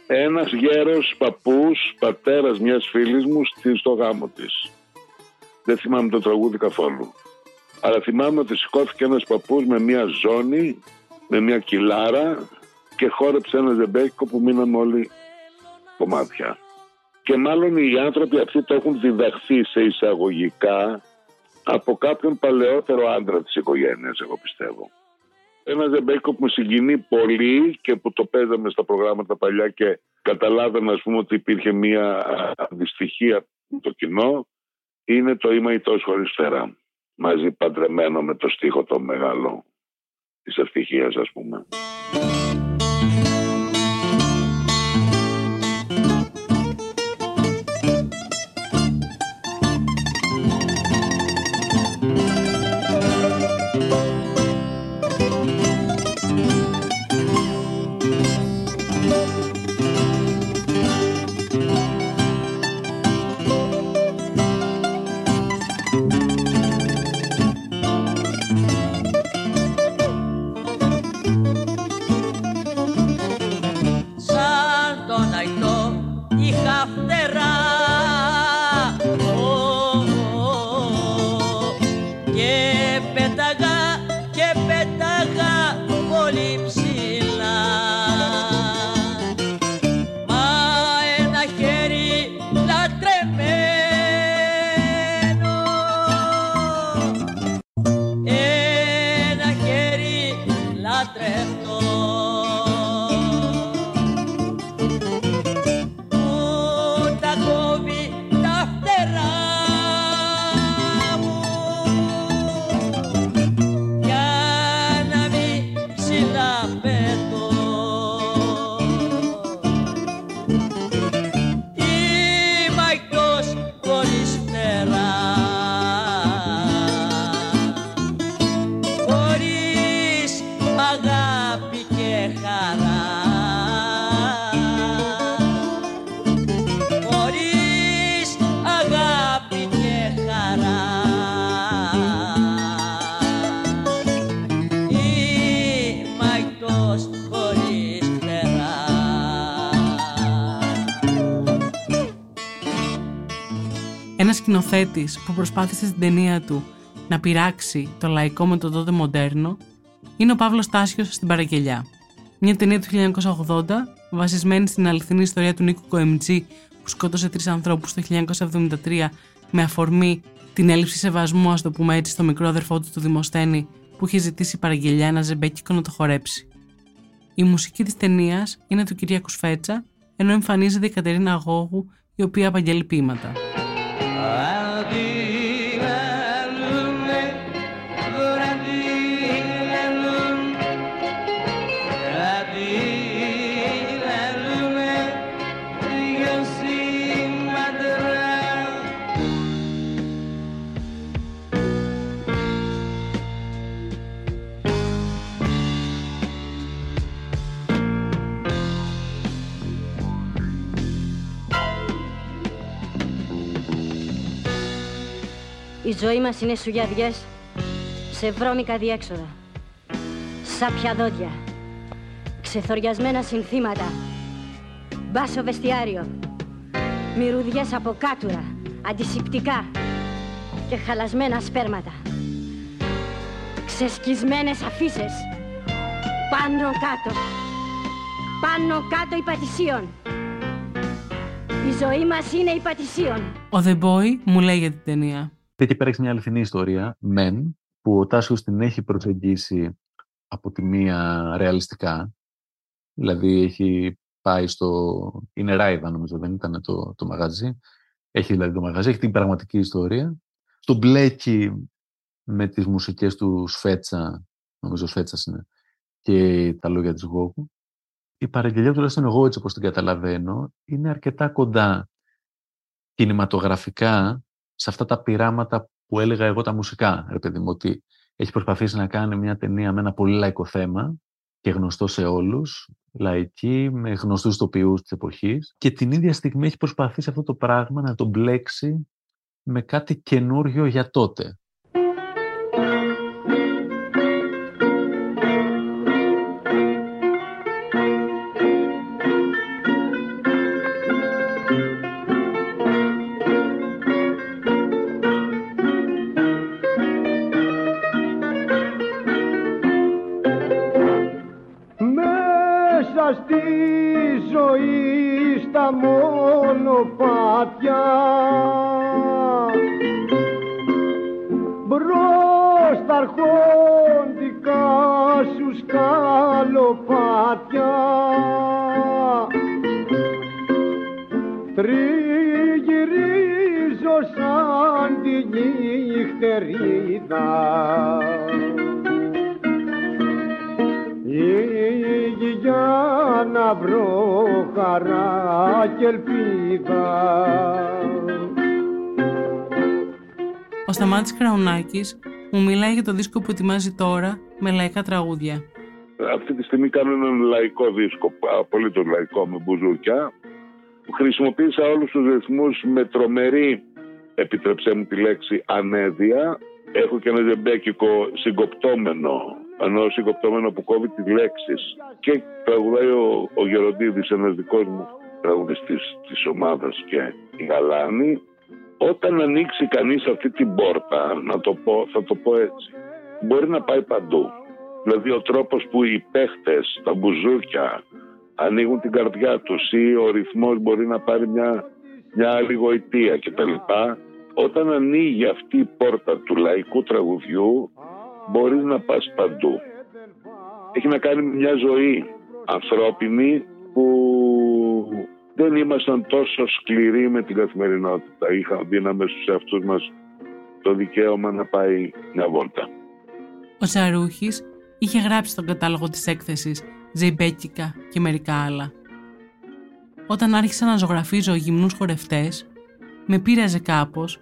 Ένας γέρος παππούς, πατέρας μιας φίλης μου στη- στο γάμο της. Δεν θυμάμαι το τραγούδι καθόλου. Αλλά θυμάμαι ότι σηκώθηκε ένας παππούς με μια ζώνη, με μια κιλάρα και χόρεψε ένα ζεμπέκικο που μείναμε όλοι κομμάτια. Και μάλλον οι άνθρωποι αυτοί το έχουν διδαχθεί σε εισαγωγικά από κάποιον παλαιότερο άντρα της οικογένειας, εγώ πιστεύω. Ένα ζεμπέκικο που με συγκινεί πολύ και που το παίζαμε στα προγράμματα παλιά και καταλάβαινα ας πούμε ότι υπήρχε μια α, δυστυχία με το κοινό είναι το «Είμαι ητός χωρίς φτερά» μαζί παντρεμένο με το στίχο το μεγάλο της ευτυχίας ας πούμε. Ένας σκηνοθέτης που προσπάθησε στην ταινία του να πειράξει το λαϊκό με το τότε μοντέρνο είναι ο Παύλος Τάσιος στην Παραγγελιά. Μια ταινία του 1980 βασισμένη στην αληθινή ιστορία του Νίκου Κοεμτζή που σκότωσε τρεις ανθρώπους το 1973 με αφορμή την έλλειψη σεβασμού, ας το πούμε έτσι, στο μικρό αδερφό του του Δημοσθένη που είχε ζητήσει η Παραγγελιά ένα ζεμπέκικο να το χορέψει. Η μουσική της ταινίας είναι του Κυριάκου Σφέτσα ενώ εμφανίζεται η Κατερίνα Αγώγου η οποία απαγγέλει ποίηματα. Η ζωή μας είναι σουγιαδιές σε βρώμικα διέξοδα. Σάπια δόντια, ξεθοριασμένα συνθήματα, μπάσο βεστιάριο, μυρουδιές από κάτουρα, αντισηπτικά και χαλασμένα σπέρματα. Ξεσκισμένες αφήσει πάνω κάτω, πάνω κάτω υπατησίων. Η ζωή μας είναι υπατησίων. Ο The Boy μου λέει για την ταινία. Εκεί πέρα έχεις μια αληθινή ιστορία, μεν, που ο Τάσιος την έχει προσεγγίσει από τη μία ρεαλιστικά. Δηλαδή έχει πάει στο... Είναι Ράιδα νομίζω, δεν ήταν το, το μαγαζί. Έχει δηλαδή το μαγαζί, έχει την πραγματική ιστορία. Στο μπλέκι με τις μουσικές του Σφέτσα, νομίζω Σφέτσας είναι, και τα λόγια της Γόκου. Η παραγγελία, τουλάχιστον εγώ έτσι όπως την καταλαβαίνω, είναι αρκετά κοντά κινηματογραφικά σε αυτά τα πειράματα που έλεγα εγώ τα μουσικά, ρε παιδί μου, ότι έχει προσπαθήσει να κάνει μια ταινία με ένα πολύ λαϊκό θέμα και γνωστό σε όλους, λαϊκή, με γνωστούς τοπιούς της εποχής και την ίδια στιγμή έχει προσπαθήσει αυτό το πράγμα να το μπλέξει με κάτι καινούριο για τότε. Σταμάτης Κραουνάκης μου μιλάει για το δίσκο που ετοιμάζει τώρα με λαϊκά τραγούδια. Αυτή τη στιγμή κάνω έναν λαϊκό δίσκο, απολύτως λαϊκό με μπουζούκια. Χρησιμοποίησα όλους τους ρυθμούς με τρομερή, επιτρεψέ μου τη λέξη, ανέδεια. Έχω και ένα ζεμπέκικο συγκοπτόμενο ενώ συγκοπτόμενο που κόβει τις λέξεις και τραγουδάει ο, ο Γεροντίδης ένας δικός μου τραγουδιστής της ομάδας και η Γαλάνη όταν ανοίξει κανείς αυτή την πόρτα να το πω, θα το πω έτσι μπορεί να πάει παντού δηλαδή ο τρόπος που οι παίχτες, τα μπουζούκια ανοίγουν την καρδιά τους ή ο ρυθμός μπορεί να πάρει μια, μια άλλη γοητεία κτλ. Όταν ανοίγει αυτή η πόρτα του λαϊκού τραγουδιού μπορείς να πας παντού. Έχει να κάνει με μια ζωή ανθρώπινη που δεν ήμασταν τόσο σκληροί με την καθημερινότητα. Είχα δύναμη στους εαυτούς μας το δικαίωμα να πάει μια βόλτα. Ο Σαρούχης είχε γράψει τον κατάλογο της έκθεσης «Ζεϊμπέκικα» και μερικά άλλα. Όταν άρχισα να ζωγραφίζω γυμνούς χορευτές, με πείραζε κάπως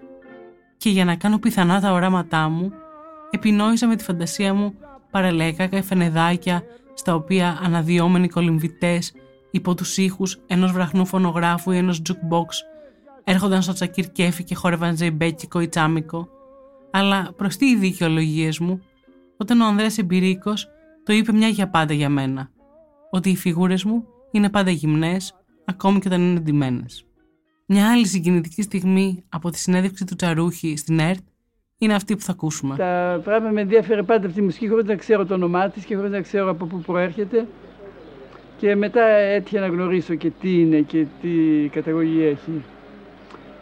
και για να κάνω πιθανά τα οράματά μου επινόησα με τη φαντασία μου παραλαϊκά καφενεδάκια στα οποία αναδυόμενοι κολυμβητές υπό τους ήχους ενός βραχνού φωνογράφου ή ενός jukebox έρχονταν στο τσακίρ κέφι και χόρευαν ζεϊμπέκικο ή τσάμικο. Αλλά προς τι οι δικαιολογίες μου, όταν ο Ανδρέας Εμπειρίκος το είπε μια για πάντα για μένα, ότι οι φιγούρες μου είναι πάντα γυμνές, ακόμη και όταν είναι ντυμένες. Μια άλλη συγκινητική στιγμή από τη συνέντευξη του Τσαρούχη στην ΕΡΤ είναι αυτή που θα ακούσουμε. Τα πράγματα με ενδιαφέρει πάντα αυτή η μουσική χωρίς να ξέρω το όνομά της και χωρίς να ξέρω από πού προέρχεται. Και μετά έτυχε να γνωρίσω και τι είναι και τι καταγωγή έχει.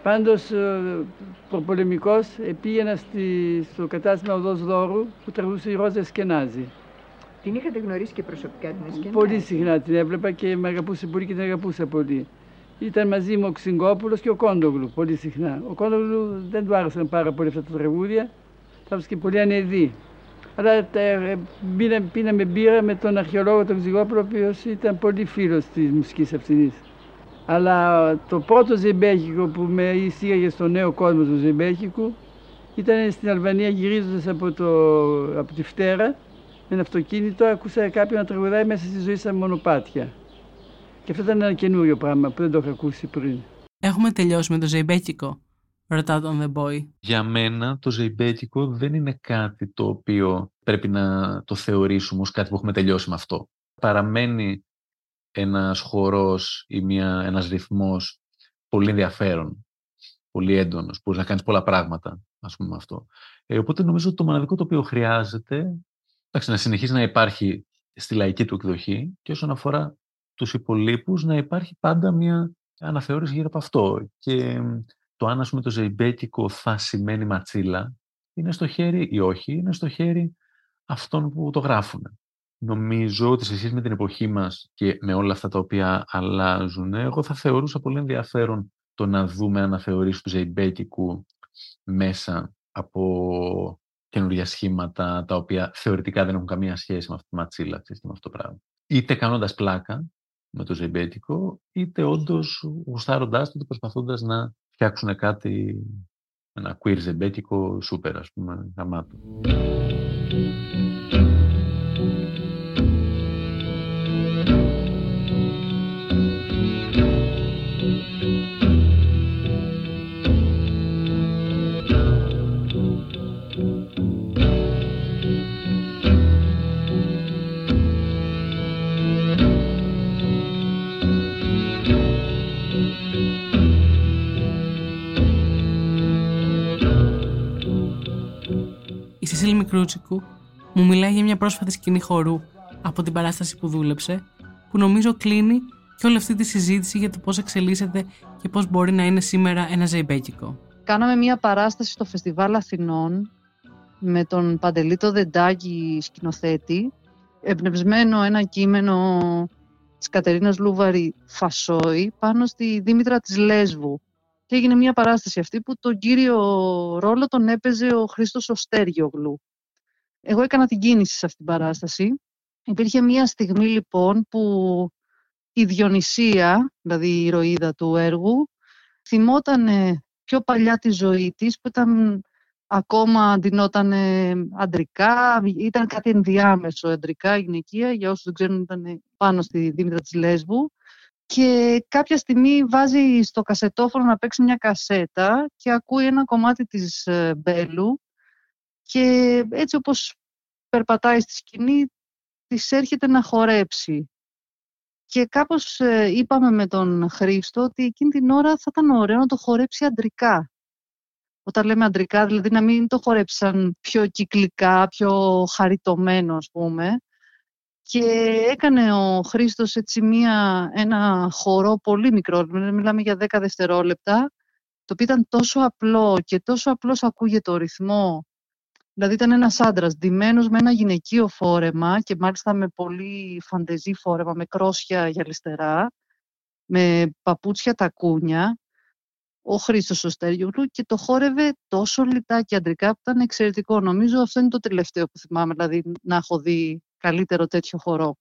Πάντως, ε, προπολεμικός, πήγαινα στη, στο κατάστημα Οδός Δώρου που τραγουδούσε η Ρόζα Σκενάζη. Την είχατε γνωρίσει και προσωπικά την Σκενάζη. Πολύ συχνά την έβλεπα και με αγαπούσε πολύ και την αγαπούσα πολύ. Ήταν μαζί μου ο Ξυγκόπουλος και ο Κόντογλου πολύ συχνά. Ο Κόντογλου δεν του άρεσαν πάρα πολύ αυτά τα τραγούδια, θα και πολύ ανεδί. Αλλά ε, πίναμε μπύρα με τον αρχαιολόγο τον Ξυγκόπουλο, ο οποίος ήταν πολύ φίλος της μουσικής αυτής. Αλλά το πρώτο ζεμπέχικο που με εισήγαγε στο νέο κόσμο του ζεμπέχικου ήταν στην Αλβανία γυρίζοντας από, το, από τη Φτέρα με ένα αυτοκίνητο, ακούσα κάποιον να τραγουδάει μέσα στη ζωή σαν μονοπάτια. Και αυτό ήταν ένα καινούριο πράγμα που δεν το είχα ακούσει πριν. Έχουμε τελειώσει με το ζεϊμπέκικο, ρωτά τον The Boy. Για μένα το ζεϊμπέκικο δεν είναι κάτι το οποίο πρέπει να το θεωρήσουμε ως κάτι που έχουμε τελειώσει με αυτό. Παραμένει ένας χορός ή μια, ένας ρυθμός πολύ ενδιαφέρον, πολύ έντονος, που να κάνεις πολλά πράγματα, ας πούμε, με αυτό. Ε, οπότε νομίζω ότι το μοναδικό το οποίο χρειάζεται εντάξει, να συνεχίσει να υπάρχει στη λαϊκή του εκδοχή και όσον αφορά τους υπολείπους να υπάρχει πάντα μια αναθεώρηση γύρω από αυτό. Και το αν ας πούμε, το ζεϊμπέκικο θα σημαίνει ματσίλα είναι στο χέρι ή όχι, είναι στο χέρι αυτών που το γράφουν. Νομίζω ότι σε σχέση με την εποχή μας και με όλα αυτά τα οποία αλλάζουν, εγώ θα θεωρούσα πολύ ενδιαφέρον το να δούμε αναθεωρήσεις του ζεϊμπέκικου μέσα από καινούργια σχήματα τα οποία θεωρητικά δεν έχουν καμία σχέση με αυτή τη ματσίλα ξέρεις, και με αυτό το πράγμα. Είτε κάνοντας πλάκα με το ζεμπέτικο, είτε όντως γουστάροντάς το και προσπαθώντας να φτιάξουν κάτι, ένα queer ζεμπέτικο σούπερ, ας πούμε, γαμάτο. Η Σεσίλ Μικρούτσικου μου μιλάει για μια πρόσφατη σκηνή χορού από την παράσταση που δούλεψε, που νομίζω κλείνει και όλη αυτή τη συζήτηση για το πώς εξελίσσεται και πώς μπορεί να είναι σήμερα ένα ζεϊμπέκικο. Κάναμε μια παράσταση στο Φεστιβάλ Αθηνών με τον Παντελήτο Δεντάκη σκηνοθέτη, εμπνευσμένο ένα κείμενο της Κατερίνας Λούβαρη Φασόη πάνω στη Δήμητρα της Λέσβου. Και έγινε μια παράσταση αυτή που τον κύριο ρόλο τον έπαιζε ο Χρήστος Οστέριογλου. Εγώ έκανα την κίνηση σε αυτή την παράσταση. Υπήρχε μια στιγμή λοιπόν που η Διονυσία, δηλαδή η ηρωίδα του έργου, θυμόταν πιο παλιά τη ζωή της που ήταν ακόμα αντινόταν αντρικά, ήταν κάτι ενδιάμεσο αντρικά, γυναικεία, για όσους δεν ξέρουν ήταν πάνω στη Δήμητρα της Λέσβου και κάποια στιγμή βάζει στο κασετόφωνο να παίξει μια κασέτα και ακούει ένα κομμάτι της ε, Μπέλου και έτσι όπως περπατάει στη σκηνή της έρχεται να χορέψει. Και κάπως ε, είπαμε με τον Χρήστο ότι εκείνη την ώρα θα ήταν ωραίο να το χορέψει αντρικά. Όταν λέμε αντρικά, δηλαδή να μην το χορέψαν πιο κυκλικά, πιο χαριτωμένο ας πούμε, και έκανε ο Χρήστος έτσι μία, ένα χορό πολύ μικρό, μιλάμε για 10 δευτερόλεπτα, το οποίο ήταν τόσο απλό και τόσο απλώς ακούγεται το ρυθμό. Δηλαδή ήταν ένας άντρας ντυμένος με ένα γυναικείο φόρεμα και μάλιστα με πολύ φαντεζή φόρεμα, με κρόσια γυαλιστερά, με παπούτσια τακούνια, ο Χρήστος ο Στέργιογλου και το χόρευε τόσο λιτά και αντρικά που ήταν εξαιρετικό. Νομίζω αυτό είναι το τελευταίο που θυμάμαι, δηλαδή να έχω δει καλύτερο τέτοιο χορό.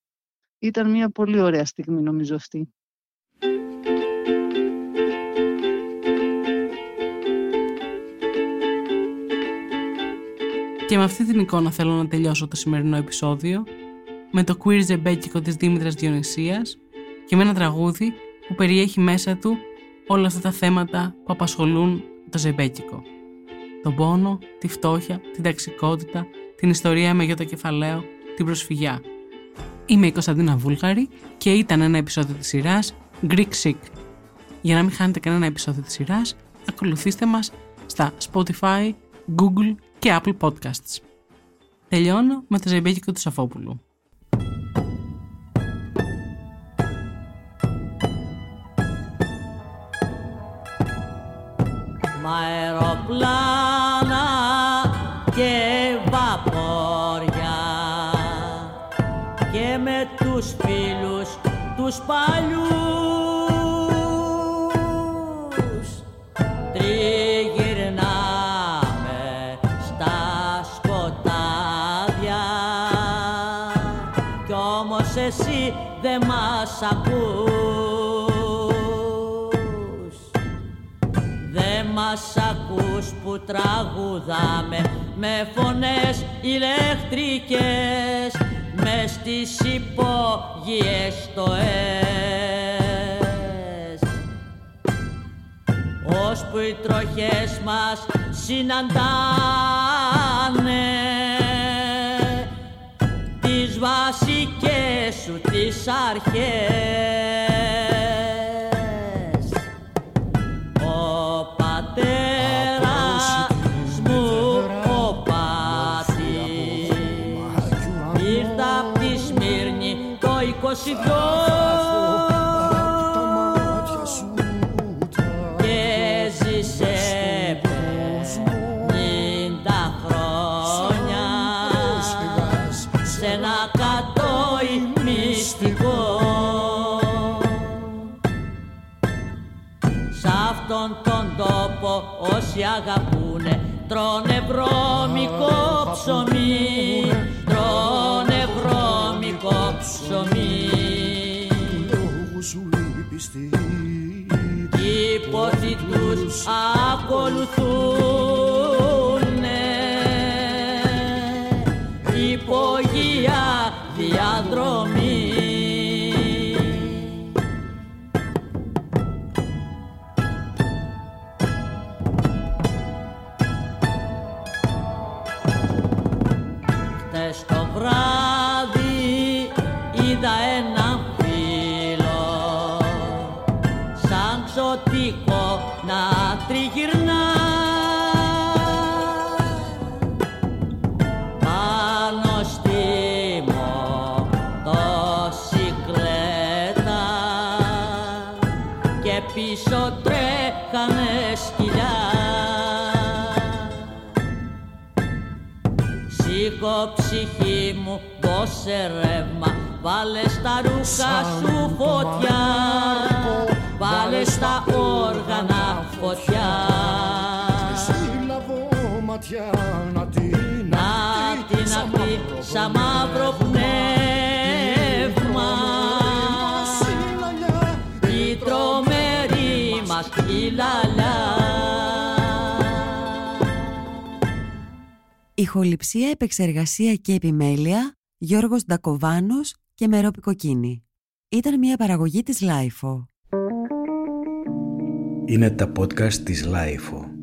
Ήταν μια πολύ ωραία στιγμή νομίζω αυτή. Και με αυτή την εικόνα θέλω να τελειώσω το σημερινό επεισόδιο με το queer ζεμπέκικο της Δήμητρας Διονυσίας και με ένα τραγούδι που περιέχει μέσα του όλα αυτά τα θέματα που απασχολούν το ζεμπέκικο. Τον πόνο, τη φτώχεια, την ταξικότητα, την ιστορία με το κεφαλαίο, την προσφυγιά. Είμαι η Κωνσταντίνα Βούλγαρη και ήταν ένα επεισόδιο της σειράς Greek Sick. Για να μην χάνετε κανένα επεισόδιο της σειράς, ακολουθήστε μας στα Spotify, Google και Apple Podcasts. Τελειώνω με το ζεμπέκικο του Σαφόπουλου. Μ' αεροπλάνα μας ακούς που τραγουδάμε με φωνές ηλεκτρικές μες στις υπόγειες το ΕΣ ώσπου οι τροχές μας συναντάνε τις βασικές σου τις αρχές Σ' αυτόν τον τόπο όσοι αγαπούνε τρώνε βρώμικο τους ακολουθούνε δώσε ρεύμα. Βάλε στα ρούχα σου φωτιά. Βάλε στα όργανα φωτιά. Σύλλαβο ματιά να την Να την αυτή σαν μαύρο πνεύμα. Η τρομερή μας η λαλιά Ηχοληψία, επεξεργασία και επιμέλεια Γιώργος Ντακοβάνος και Μερόπη Κοκκίνη. Ήταν μια παραγωγή της LiFO. Είναι τα podcast της Λάιφο.